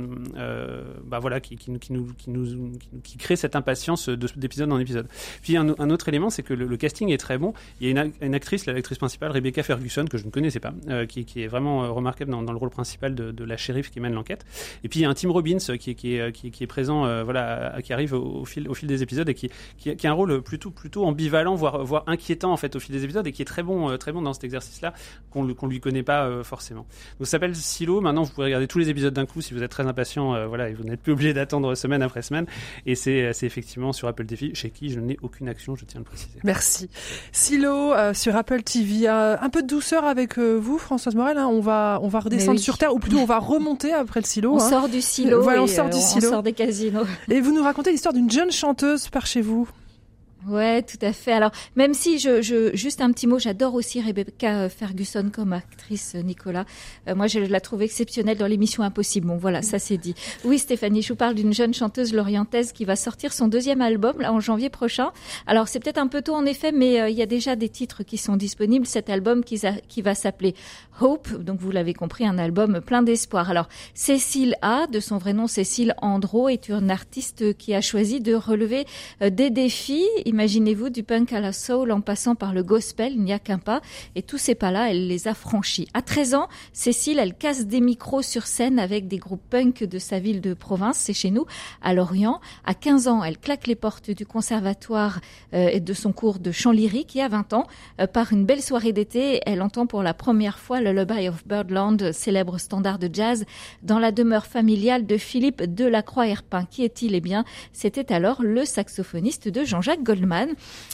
bah voilà, qui, qui, qui, nous, qui, nous, qui, crée cette impatience d'épisode en épisode. Puis un, autre élément, c'est que le, casting est très bon. Il y a une, actrice, l'actrice principale, Rebecca Ferguson, que je ne connaissais pas, euh, qui, est vraiment euh, remarquable dans, le rôle principal de, la shérif qui mène l'enquête. Et puis il y a un Tim Robbins qui, est, qui, est présent, euh, voilà, qui arrive au, fil, des épisodes et qui, a un rôle plutôt, ambivalent, voire, voire inquiétant en fait au fil des épisodes et qui est très bon, très bon dans cet exercice-là qu'on ne lui connaît pas forcément. Donc ça s'appelle Silo. Maintenant, vous pouvez regarder tous les épisodes d'un coup si vous êtes très impatient, voilà, et vous n'êtes plus obligé d'attendre semaine après semaine. Et c'est effectivement sur Apple TV, chez qui je n'ai aucune action, je tiens à le préciser. Merci. Silo euh, sur Apple TV. Euh, un peu de douceur avec euh, vous, Françoise Morel. Hein. on va on va redescendre sur terre, ou plutôt on va remonter après le silo. On hein. sort du silo. Voilà, on sort du silo. On sort des casinos. Et vous nous racontez l'histoire d'une jeune chanteuse par chez vous. Ouais, tout à fait. Alors, même si je, je juste un petit mot, j'adore aussi Rebecca Ferguson comme actrice, Nicolas. Euh, moi, je la trouve exceptionnelle dans l'émission Impossible. Bon, voilà, ça c'est dit. Oui, Stéphanie, je vous parle d'une jeune chanteuse lorientaise qui va sortir son deuxième album là en janvier prochain. Alors, c'est peut-être un peu tôt en effet, mais euh, il y a déjà des titres qui sont disponibles. Cet album qui, va s'appeler Hope, donc vous l'avez compris, un album plein d'espoir. Alors, Cécile A, de son vrai nom Cécile Andro, est une artiste qui a choisi de relever euh, des défis Imaginez-vous du punk à la soul en passant par le gospel, il n'y a qu'un pas. Et tous ces pas-là, elle les a franchis. À 13 ans, Cécile, elle casse des micros sur scène avec des groupes punk de sa ville de province, c'est chez nous, à Lorient. À 15 ans, elle claque les portes du conservatoire euh, et de son cours de chant lyrique. Et à 20 ans, euh, par une belle soirée d'été, elle entend pour la première fois le Lullaby of Birdland, célèbre standard de jazz, dans la demeure familiale de Philippe Delacroix-Herpin. Qui est-il? Eh bien, c'était alors le saxophoniste de Jean-Jacques Goldman.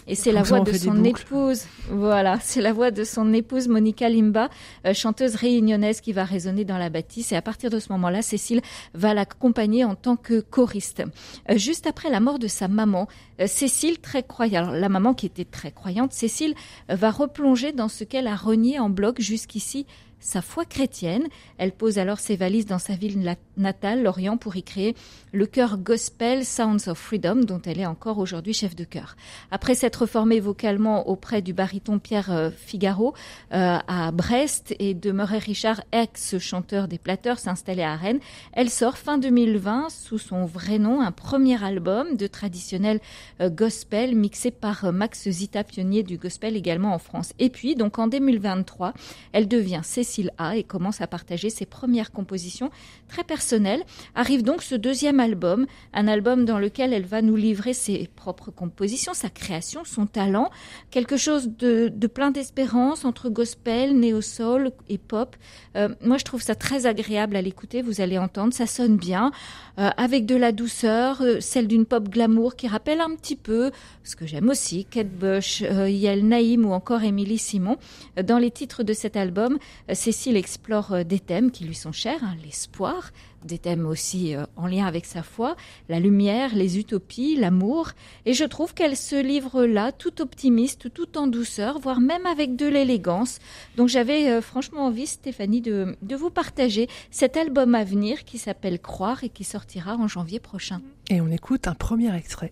Et c'est la voix de son épouse. Voilà, c'est la voix de son épouse Monica Limba, euh, chanteuse réunionnaise qui va résonner dans la bâtisse. Et à partir de ce moment-là, Cécile va l'accompagner en tant que choriste. Euh, juste après la mort de sa maman, euh, Cécile, très croyante, la maman qui était très croyante, Cécile va replonger dans ce qu'elle a renié en bloc jusqu'ici sa foi chrétienne. Elle pose alors ses valises dans sa ville natale, Lorient, pour y créer le chœur gospel Sounds of Freedom, dont elle est encore aujourd'hui chef de chœur. Après s'être formée vocalement auprès du baryton Pierre euh, Figaro euh, à Brest et de Richard, ex-chanteur des Plateurs, s'installer à Rennes, elle sort fin 2020 sous son vrai nom un premier album de traditionnel euh, gospel mixé par Max Zita, pionnier du gospel également en France. Et puis, donc en 2023, elle devient Cécile A et commence à partager ses premières compositions très personnelles personnel, arrive donc ce deuxième album, un album dans lequel elle va nous livrer ses propres compositions, sa création, son talent, quelque chose de, plein d'espérance entre gospel, néo-soul et pop. Euh, moi, je trouve ça très agréable à l'écouter, vous allez entendre, ça sonne bien, euh, avec de la douceur, euh, celle d'une pop glamour qui rappelle un petit peu ce que j'aime aussi, Kate Bush, Yael Naïm ou encore Émilie Simon. Dans les titres de cet album, Cécile explore euh, des thèmes qui lui sont chers, hein, l'espoir, des thèmes aussi euh, en lien avec sa foi, la lumière, les utopies, l'amour. Et je trouve qu'elle se livre là, tout optimiste, tout en douceur, voire même avec de l'élégance. Donc j'avais euh, franchement envie, Stéphanie, de, de vous partager cet album à venir qui s'appelle Croire et qui sortira en janvier prochain. Et on écoute un premier extrait.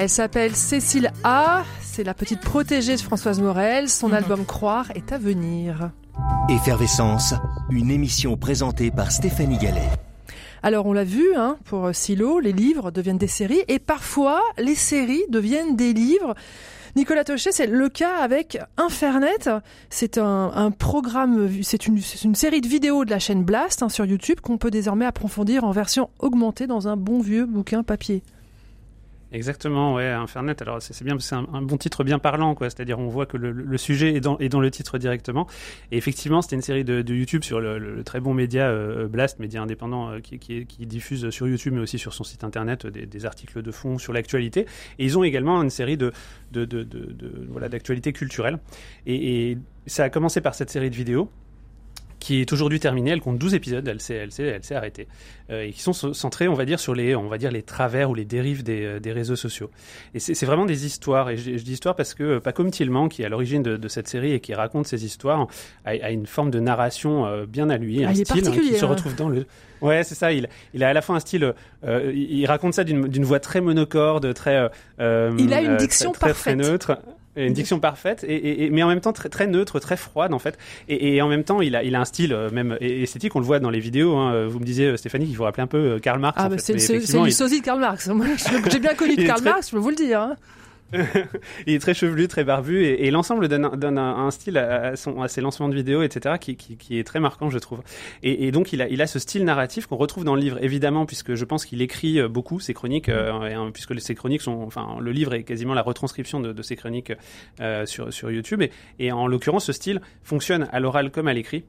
Elle s'appelle Cécile A. C'est la petite protégée de Françoise Morel. Son album Croire est à venir. Effervescence, une émission présentée par Stéphanie Gallet. Alors on l'a vu, hein, pour Silo, les livres deviennent des séries et parfois les séries deviennent des livres. Nicolas Tochet, c'est le cas avec Infernet. C'est un, un programme, c'est une, c'est une série de vidéos de la chaîne Blast hein, sur YouTube qu'on peut désormais approfondir en version augmentée dans un bon vieux bouquin papier. Exactement, ouais, Infernet. Alors c'est bien, c'est un, bon titre bien parlant, quoi. C'est-à-dire on voit que le, sujet est dans, le titre directement. Et effectivement, c'était une série de, YouTube sur le, très bon média euh, Blast, média indépendant euh, qui, diffuse sur YouTube, mais aussi sur son site internet euh, des, articles de fond sur l'actualité. Et ils ont également une série de, de, voilà d'actualité culturelle. Et ça a commencé par cette série de vidéos qui est aujourd'hui terminée. Elle compte 12 épisodes. Elle s'est, elle s'est, elle s'est arrêtée. Euh, et qui sont so- centrés, on va dire, sur les, on va dire, les travers ou les dérives des, euh, des réseaux sociaux. Et c'est, c'est vraiment des histoires. Et je, je dis histoire parce que euh, Paco Tillman, qui est à l'origine de, de cette série et qui raconte ces histoires, a, a une forme de narration bien à lui, Ah, un style hein, qui se hein. retrouve dans le. Ouais, c'est ça. Il, il a à la fois un style. euh, il, raconte ça d'une, d'une voix très monocorde, très. euh, Il a une diction très, très, très parfaite. neutre. Une diction parfaite, et, et- et- mais en même temps très, très neutre, très froide en fait. Et, et en même temps, il a, il a un style euh, même esthétique. On le voit dans les vidéos. Hein. Vous me disiez euh, Stéphanie qu'il vous rappelait un peu euh, Karl Marx. Ah, bah, c'est, le sosie de Karl Marx. J'ai bien connu de Karl très- Marx, je peux vous le dire. hein. il est très chevelu, très barbu, et, et l'ensemble donne, un- donne un, un style à, à son, à ses lancements de vidéos, etc., qui, qui, qui est très marquant, je trouve. Et, et donc, il a, il a ce style narratif qu'on retrouve dans le livre, évidemment, puisque je pense qu'il écrit euh, beaucoup ses chroniques, euh, et, hein, puisque ses chroniques sont, enfin, le livre est quasiment la retranscription de, de ses chroniques euh, sur, sur YouTube. Et, et en l'occurrence, ce style fonctionne à l'oral comme à l'écrit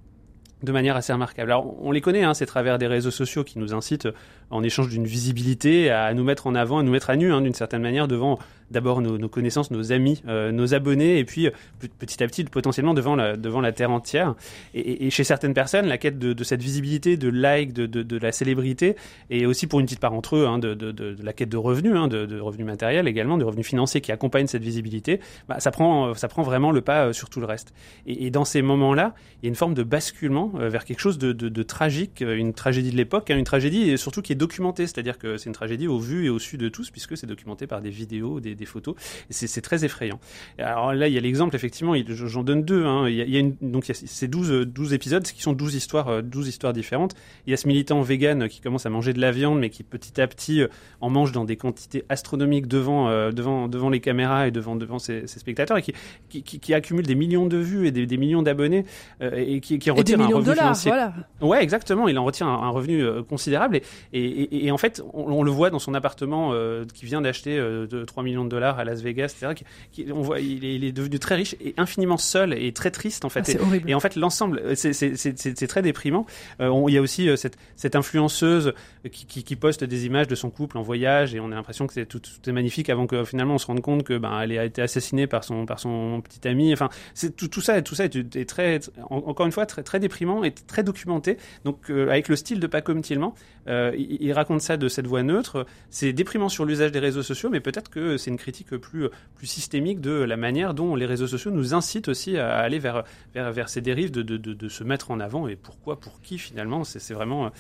de manière assez remarquable. Alors, on les connaît, hein, c'est à travers des réseaux sociaux qui nous incitent, en échange d'une visibilité, à nous mettre en avant, à nous mettre à nu, hein, d'une certaine manière, devant d'abord nos, connaissances, nos amis, euh, nos abonnés, et puis euh, pe- petit à petit, potentiellement devant la, devant la terre entière. Et, chez certaines personnes, la quête de, cette visibilité, de like, de, de, la célébrité, et aussi pour une petite part entre eux, hein, de, la quête de revenus, hein, de, revenus matériels également, de revenus financiers qui accompagnent cette visibilité, bah, ça, prend, ça prend vraiment le pas euh, sur tout le reste. Et, dans ces moments-là, il y a une forme de basculement euh, vers quelque chose de, tragique, euh, une tragédie de l'époque, hein, une tragédie surtout qui est documentée, c'est-à-dire que c'est une tragédie au vu et au su de tous, puisque c'est documenté par des vidéos, des, des des photos. Et c'est très effrayant. Alors là, il y a l'exemple, effectivement, j'en donne deux. Hein. Il, y a, une, donc il y a ces 12, 12 épisodes qui sont 12 histoires, 12 histoires différentes. Il y a ce militant vegan qui commence à manger de la viande, mais qui petit à petit en mange dans des quantités astronomiques devant, devant, devant les caméras et devant, devant ses, spectateurs et qui, qui, qui, accumule des millions de vues et des, millions d'abonnés et qui, qui retire un revenu de dollars, financier. Voilà. Ouais, exactement. Il en retire un, revenu considérable et, et, et, en fait, on, le voit dans son appartement qui vient d'acheter de 3 millions de dollars à Las Vegas, etc. Qui, on voit, il est, il est, devenu très riche et infiniment seul et très triste en fait. Ah, et, et, en fait, l'ensemble, c'est très déprimant. Euh, il y a aussi euh, cette, cette, influenceuse qui, qui, qui, poste des images de son couple en voyage et on a l'impression que tout, tout, est magnifique avant que finalement on se rende compte que ben elle a été assassinée par son par son petit ami. Enfin, c'est tout, tout, ça, tout ça est, très, encore une fois, très très déprimant et très documenté. Donc euh, avec le style de Paco Tillman, il, il, raconte ça de cette voix neutre. C'est déprimant sur l'usage des réseaux sociaux, mais peut-être que c'est une critique plus plus systémique de la manière dont les réseaux sociaux nous incitent aussi à aller vers vers, vers ces dérives de, de, de, de se mettre en avant et pourquoi, pour qui finalement. C'est vraiment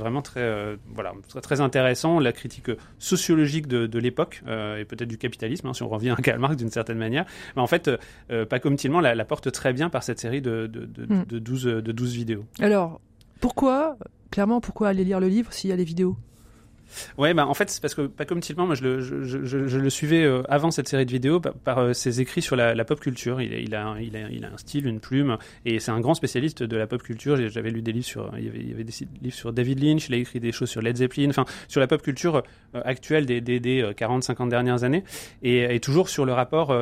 vraiment très euh, voilà très, très, intéressant la critique sociologique de, l'époque euh, et peut-être du capitalisme hein, si on revient à Karl Marx d'une certaine manière. Mais en fait, euh, pas comme Tillman la, la, porte très bien par cette série de de, de, 12 hmm. de 12 vidéos. Alors pourquoi clairement pourquoi aller lire le livre s'il y a les vidéos? Ouais, bah en fait, c'est parce que pas comme Tillman, moi je le, suivais euh, avant cette série de vidéos par, euh, ses écrits sur la, pop culture. Il, a, il, a, il a un style, une plume, et c'est un grand spécialiste de la pop culture. J'avais lu des livres sur, il y avait, des livres sur David Lynch, il a écrit des choses sur Led Zeppelin, enfin sur la pop culture euh, actuelle des, des, des 40-50 dernières années, et, toujours sur le rapport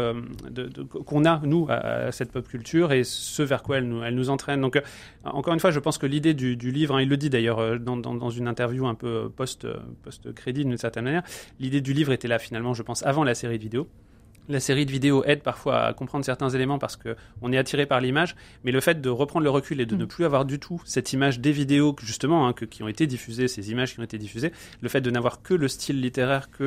qu'on a nous à, cette pop culture et ce vers quoi elle nous, entraîne. Donc encore une fois, je pense que l'idée du, livre, hein, il le dit d'ailleurs dans, dans, une interview un peu post post-crédit d'une certaine manière. L'idée du livre était là finalement, je pense, avant la série de vidéos la série de vidéos aide parfois à comprendre certains éléments parce que on est attiré par l'image, mais le fait de reprendre le recul et de mm. ne plus avoir du tout cette image des vidéos justement hein, que, qui ont été diffusées, ces images qui ont été diffusées, le fait de n'avoir que le style littéraire, que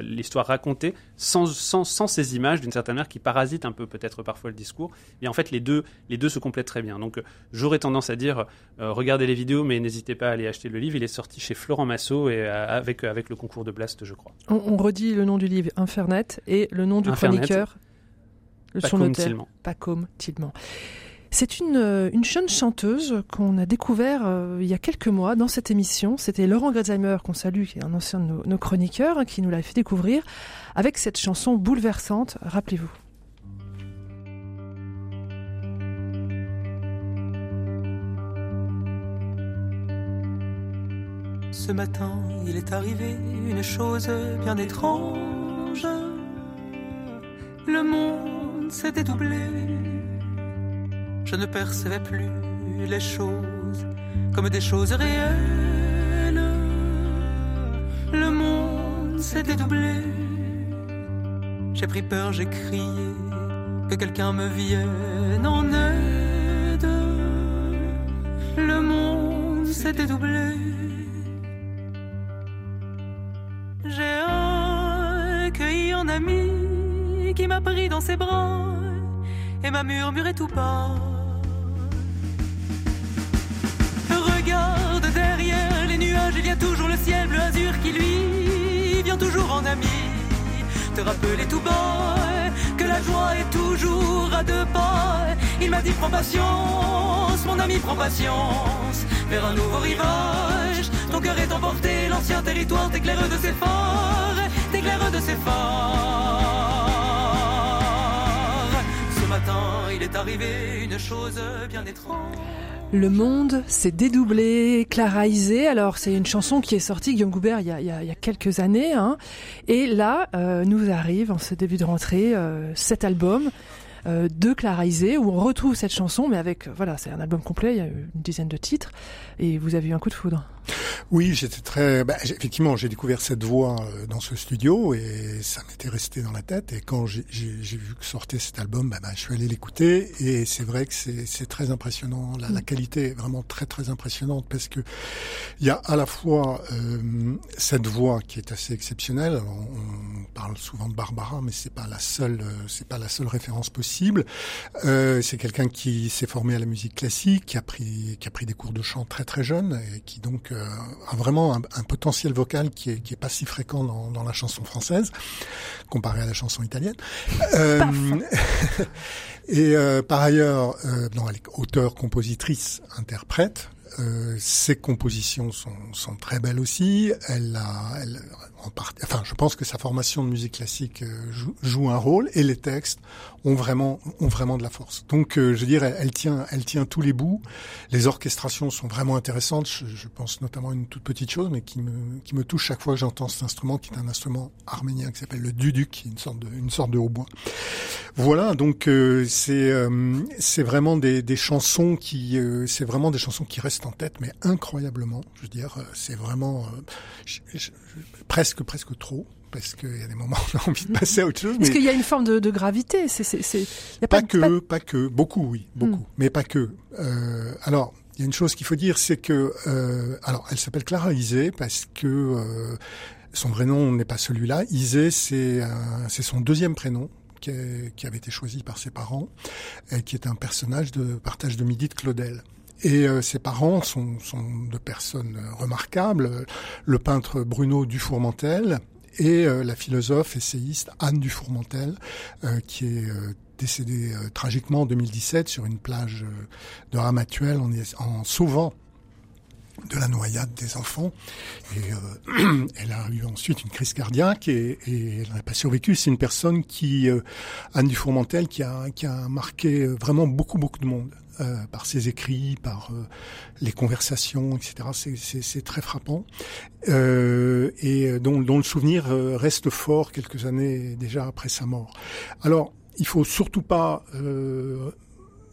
l'histoire racontée, sans, sans, sans, ces images d'une certaine manière qui parasitent un peu peut-être parfois le discours, et en fait les deux, les deux se complètent très bien. Donc j'aurais tendance à dire euh, regardez les vidéos, mais n'hésitez pas à aller acheter le livre. Il est sorti chez Florent Massot et euh, avec avec le concours de Blast, je crois. On, on redit le nom du livre Infernet et le nom du chroniqueur, Pacôme Tillman. C'est une, euh, une jeune chanteuse qu'on a découvert euh, il y a quelques mois dans cette émission. C'était Laurent Grezheimer, qu'on salue, qui est un ancien de nos, chroniqueurs, hein, qui nous l'a fait découvrir avec cette chanson bouleversante, rappelez-vous. Ce matin, il est arrivé une chose bien étrange le monde s'est dédoublé. Je ne percevais plus les choses comme des choses réelles. Le monde s'est dédoublé. J'ai pris peur, j'ai crié que quelqu'un me vienne en aide. Le monde s'est dédoublé. J'ai accueilli en ami qui m'a pris dans ses bras et m'a murmuré tout bas. Regarde derrière les nuages, il y a toujours le ciel bleu azur qui lui vient toujours en ami. Te rappeler tout bas que la joie est toujours à deux pas. Il m'a dit prends patience, mon ami prends patience vers un nouveau rivage. Ton cœur est emporté, l'ancien territoire t'éclaire de ses phares, t'éclaire de ses phares il est arrivé une chose bien étrange. Le monde s'est dédoublé, claraisé. Alors c'est une chanson qui est sortie, Guillaume Goubert, il y a, quelques années. Hein. Et là, euh, nous arrive en ce début de rentrée euh, cet album euh, de Claraisé où on retrouve cette chanson, mais avec voilà, c'est un album complet, il y a une dizaine de titres, et vous avez eu un coup de foudre. Oui, j'étais très. Bah, effectivement, j'ai découvert cette voix euh, dans ce studio et ça m'était resté dans la tête. Et quand j'ai vu que sortait cet album, bah, bah, je suis allé l'écouter et c'est vrai que c'est très impressionnant. La, la, mm. qualité est vraiment très très impressionnante parce que il y a à la fois euh, cette voix qui est assez exceptionnelle. On, parle souvent de Barbara, mais c'est pas la seule, euh, c'est pas la seule référence possible. Euh, c'est quelqu'un qui s'est formé à la musique classique, qui a pris qui a pris des cours de chant très très jeune et qui donc euh, a vraiment un, un, potentiel vocal qui est, qui est pas si fréquent dans, dans la chanson française, comparé à la chanson italienne. Euh, et euh, par ailleurs, non, elle est auteure, compositrice, interprète. Ses compositions sont, sont, très belles aussi. Elle a, elle, en part, enfin, je pense que sa formation de musique classique joue, joue, un rôle et les textes ont vraiment, ont vraiment de la force. Donc, euh, je veux dire, elle, tient, elle tient tous les bouts. Les orchestrations sont vraiment intéressantes. Je, je, pense notamment à une toute petite chose, mais qui me, qui me touche chaque fois que j'entends cet instrument, qui est un instrument arménien qui s'appelle le duduk, qui est une sorte de, une sorte de hautbois. Voilà, donc euh, c'est, c'est vraiment des, des chansons qui, c'est vraiment des chansons qui restent en tête, mais incroyablement. Je veux dire, c'est vraiment je, presque presque trop parce qu'il y a des moments où on a envie de passer à autre chose. Est-ce qu'il y a une forme de, de gravité c'est, c'est, c'est... Y a pas, pas que, pas... pas... que, beaucoup, oui, beaucoup, hmm. mais pas que. Euh, alors, il y a une chose qu'il faut dire, c'est que, euh, alors, elle s'appelle Clara Isé parce que euh, son vrai nom n'est pas celui-là. Isé, c'est, c'est son deuxième prénom. Qui, est, qui, avait été choisi par ses parents, et qui est un personnage de partage de midi de Claudel. Et euh, ses parents sont, sont de personnes remarquables. Le peintre Bruno Dufourmentel et euh, la philosophe essayiste Anne Dufourmentel, euh, qui est décédée tragiquement en 2017 sur une plage de Ramatuelle en, en sauvant de la noyade des enfants. Et euh, elle a eu ensuite une crise cardiaque et, et elle n'a pas survécu. C'est une personne qui, euh, Anne Dufourmentel, qui a, qui a marqué vraiment beaucoup, beaucoup de monde. Euh, par ses écrits, par euh, les conversations, etc. C'est très frappant euh, et dont, dont, le souvenir reste fort quelques années déjà après sa mort. Alors, il faut surtout pas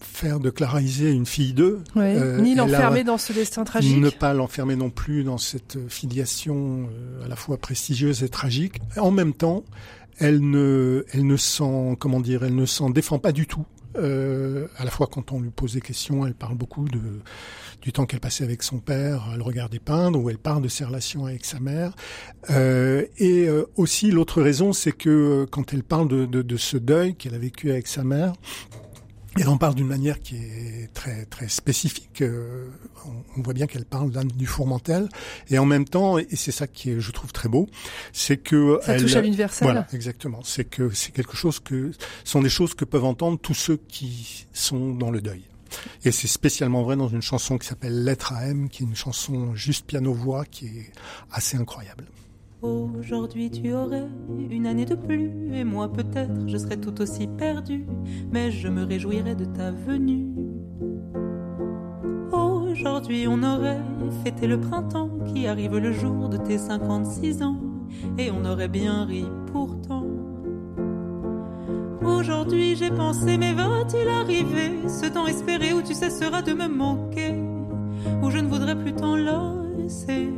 faire de Clara Isé une fille d'eux. Oui, euh, ni l'enfermer dans ce destin tragique. Ne pas l'enfermer non plus dans cette filiation euh, à la fois prestigieuse et tragique. En même temps, elle ne, elle ne s'en, comment dire, elle ne s'en défend pas du tout. Euh, à la fois quand on lui pose des questions, elle parle beaucoup de du temps qu'elle passait avec son père, elle regardait peindre, ou elle parle de ses relations avec sa mère. Euh, et euh, aussi l'autre raison, c'est que quand elle parle de ce deuil qu'elle a vécu avec sa mère, elle en parle d'une manière qui est très très spécifique. Euh, on, on, voit bien qu'elle parle du fourmentel, et en même temps, et c'est ça qui est, je trouve très beau, c'est que ça elle, touche à l'universel. Voilà, exactement. C'est que c'est quelque chose que sont des choses que peuvent entendre tous ceux qui sont dans le deuil. Et c'est spécialement vrai dans une chanson qui s'appelle Lettre à M, qui est une chanson juste piano-voix qui est assez incroyable. Aujourd'hui tu aurais une année de plus et moi peut-être je serais tout aussi perdu, mais je me réjouirais de ta venue. Aujourd'hui on aurait fêté le printemps qui arrive le jour de tes 56 ans et on aurait bien ri pourtant. Aujourd'hui j'ai pensé mais va-t-il arriver ce temps espéré où tu cesseras de me manquer, où je ne voudrais plus t'en laisser?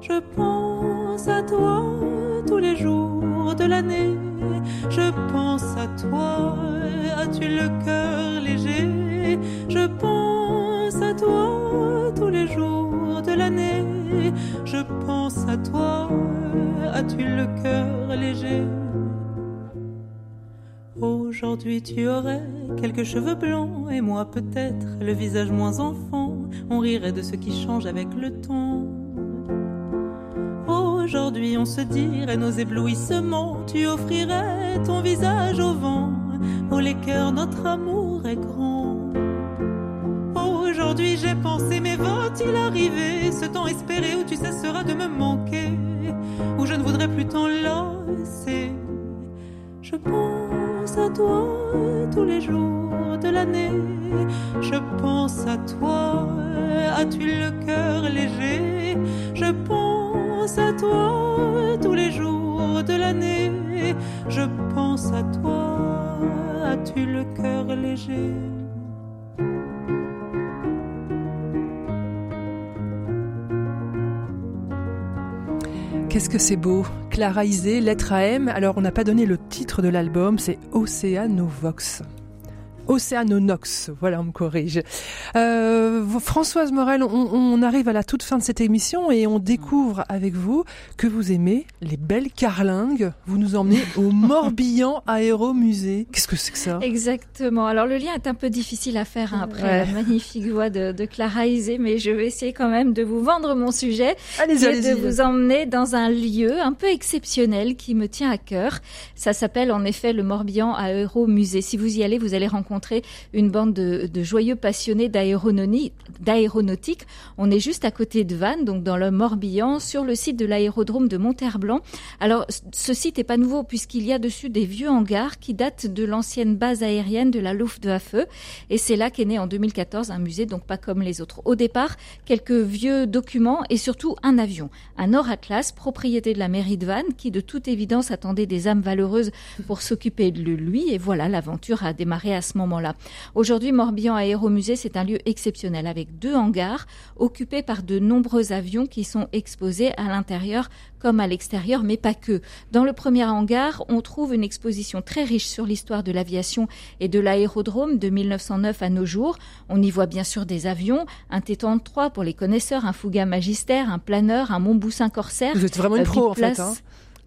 Je pense toi tous les jours de l'année. Je pense à toi, as-tu le cœur léger? Je pense à toi tous les jours de l'année. Je pense à toi, as-tu le cœur léger? Aujourd'hui tu aurais quelques cheveux blancs et moi peut-être le visage moins enfant. On rirait de ce qui change avec le temps. Aujourd'hui on se dirait nos éblouissements, tu offrirais ton visage au vent, oh les cœurs notre amour est grand. Aujourd'hui j'ai pensé mais va-t-il arriver? Ce temps espéré où tu cesseras de me manquer, où je ne voudrais plus t'en laisser. Je pense à toi tous les jours de l'année, je pense à toi, as-tu le cœur léger, je pense pense à toi tous les jours de l'année. Je pense à toi, as-tu le cœur léger? Qu'est-ce que c'est beau Clara Isé, lettre à M. Alors, on n'a pas donné le titre de l'album, c'est Océanovox. Océanonox. Voilà, on me corrige. Euh, Françoise Morel, on, on, arrive à la toute fin de cette émission et on découvre avec vous que vous aimez les belles carlingues. Vous nous emmenez au Morbihan Aéromusée. Qu'est-ce que c'est que ça? Exactement. Alors le lien est un peu difficile à faire hein, après la magnifique voix de, de Clara Isé, mais je vais essayer quand même de vous vendre mon sujet. Allez de vous emmener dans un lieu un peu exceptionnel qui me tient à cœur. Ça s'appelle en effet le Morbihan Aéromusée. Si vous y allez, vous allez rencontrer une bande de, joyeux passionnés d'aéronautique. On est juste à côté de Vannes, donc dans le Morbihan, sur le site de l'aérodrome de Monterre-Blanc. Alors, ce site n'est pas nouveau puisqu'il y a dessus des vieux hangars qui datent de l'ancienne base aérienne de la Luftwaffe. Et c'est là qu'est né en 2014 un musée, donc pas comme les autres. Au départ, quelques vieux documents et surtout un avion, un Nord Atlas, propriété de la mairie de Vannes, qui de toute évidence attendait des âmes valeureuses pour s'occuper de lui. Et voilà, l'aventure a démarré à ce moment-là. Aujourd'hui, Morbihan Aéromusée, c'est un lieu exceptionnel avec deux hangars occupés par de nombreux avions qui sont exposés à l'intérieur comme à l'extérieur, mais pas que. Dans le premier hangar, on trouve une exposition très riche sur l'histoire de l'aviation et de l'aérodrome de 1909 à nos jours. On y voit bien sûr des avions, un T-33 pour les connaisseurs, un Fouga Magister, un planeur, un Montboussin Corsaire. Vous êtes vraiment une pro en fait. Hein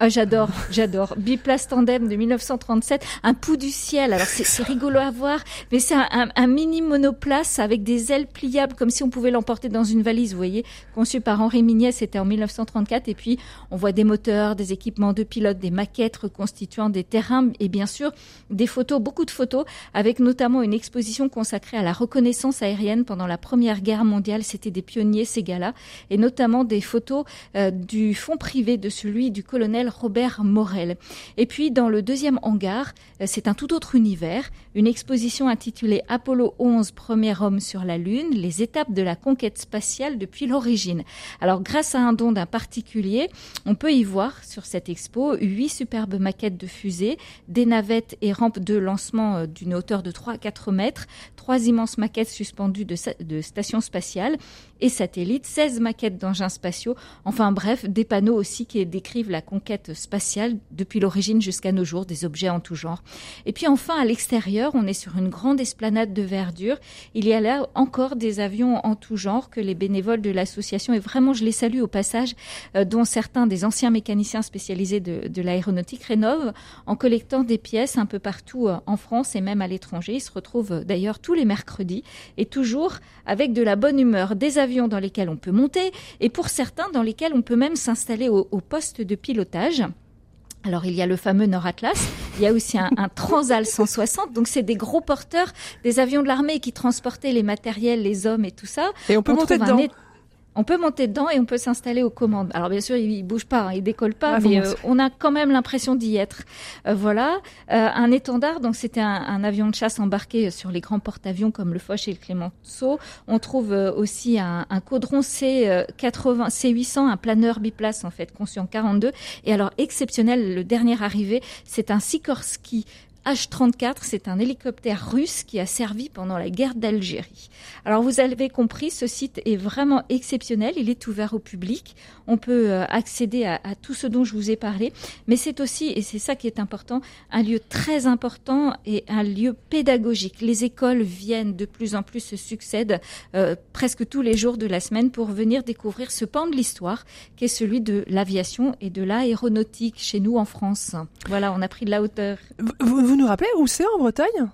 ah, j'adore, j'adore. Biplace tandem de 1937, un pouls du ciel. Alors c'est rigolo à voir, mais c'est un, un, mini monoplace avec des ailes pliables, comme si on pouvait l'emporter dans une valise. Vous voyez, conçu par Henri Mignet, c'était en 1934. Et puis on voit des moteurs, des équipements de pilotes, des maquettes reconstituant des terrains et bien sûr des photos, beaucoup de photos, avec notamment une exposition consacrée à la reconnaissance aérienne pendant la Première Guerre mondiale. C'était des pionniers ces gars-là, et notamment des photos euh, du fonds privé de celui du colonel Robert Morel. Et puis dans le deuxième hangar, euh, c'est un tout autre univers, une exposition intitulée Apollo 11, premier homme sur la Lune, les étapes de la conquête spatiale depuis l'origine. Alors grâce à un don d'un particulier, on peut y voir sur cette expo huit superbes maquettes de fusées, des navettes et rampes de lancement euh, d'une hauteur de 3 à 4 mètres, trois immenses maquettes suspendues de, de stations spatiales et satellites, 16 maquettes d'engins spatiaux, enfin bref, des panneaux aussi qui décrivent la conquête spatiale depuis l'origine jusqu'à nos jours, des objets en tout genre. Et puis enfin, à l'extérieur, on est sur une grande esplanade de verdure. Il y a là encore des avions en tout genre que les bénévoles de l'association, et vraiment je les salue au passage, euh, dont certains des anciens mécaniciens spécialisés de, l'aéronautique rénovent en collectant des pièces un peu partout euh, en France et même à l'étranger. Ils se retrouvent euh, d'ailleurs tous les mercredis et toujours avec de la bonne humeur, des avions dans lesquels on peut monter et pour certains dans lesquels on peut même s'installer au poste de pilotage. Alors il y a le fameux Nord Atlas, il y a aussi un, un Transal 160, donc c'est des gros porteurs, des avions de l'armée qui transportaient les matériels, les hommes et tout ça. Et on peut monter dedans. On peut monter dedans et on peut s'installer aux commandes. Alors bien sûr, il, bouge pas, hein, il décolle pas, mais euh, on a quand même l'impression d'y être. Euh, voilà, euh, un étendard. Donc c'était un, un, avion de chasse embarqué sur les grands porte-avions comme le Foch et le Clemenceau. On trouve aussi un, un caudron C80, C800, un planeur biplace en fait conçu en 42. Et alors exceptionnel, le dernier arrivé, c'est un Sikorsky H-34, c'est un hélicoptère russe qui a servi pendant la guerre d'Algérie. Alors vous avez compris, ce site est vraiment exceptionnel, il est ouvert au public, on peut euh, accéder à, tout ce dont je vous ai parlé, mais c'est aussi, et c'est ça qui est important, un lieu très important et un lieu pédagogique. Les écoles viennent de plus en plus, se succèdent euh, presque tous les jours de la semaine pour venir découvrir ce pan de l'histoire qui est celui de l'aviation et de l'aéronautique chez nous en France. Voilà, on a pris de la hauteur. Nous rappelez où c'est en Bretagne?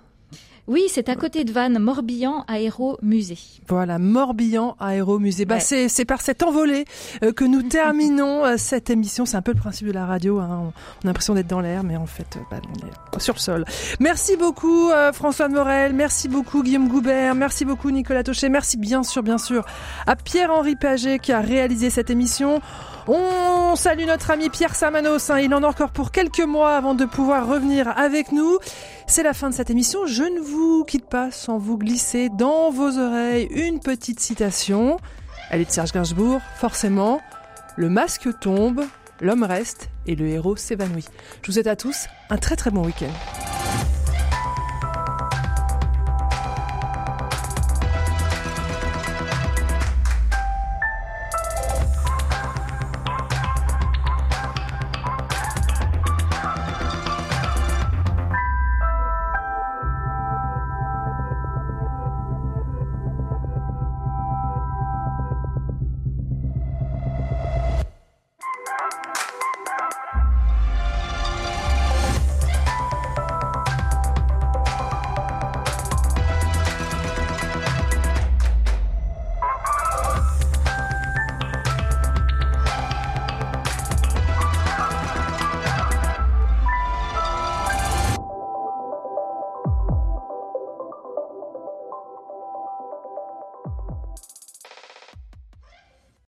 Oui, c'est à côté de Vannes, Morbihan Aéromusée. Voilà, Morbihan Aéromusée. Bah, ouais. c'est par cette envolée euh, que nous terminons euh, cette émission. C'est un peu le principe de la radio. Hein. On, a l'impression d'être dans l'air, mais en fait, bah, on est sur le sol. Merci beaucoup euh, François de Morel. Merci beaucoup Guillaume Goubert. Merci beaucoup Nicolas Taucher. Merci bien sûr, bien sûr à Pierre-Henri Paget qui a réalisé cette émission. On salue notre ami Pierre Samanos. Hein. Il en a encore pour quelques mois avant de pouvoir revenir avec nous. C'est la fin de cette émission. Je ne vous quitte pas sans vous glisser dans vos oreilles une petite citation. Elle est de Serge Gainsbourg, forcément. Le masque tombe, l'homme reste et le héros s'évanouit. Je vous souhaite à tous un très très bon week-end.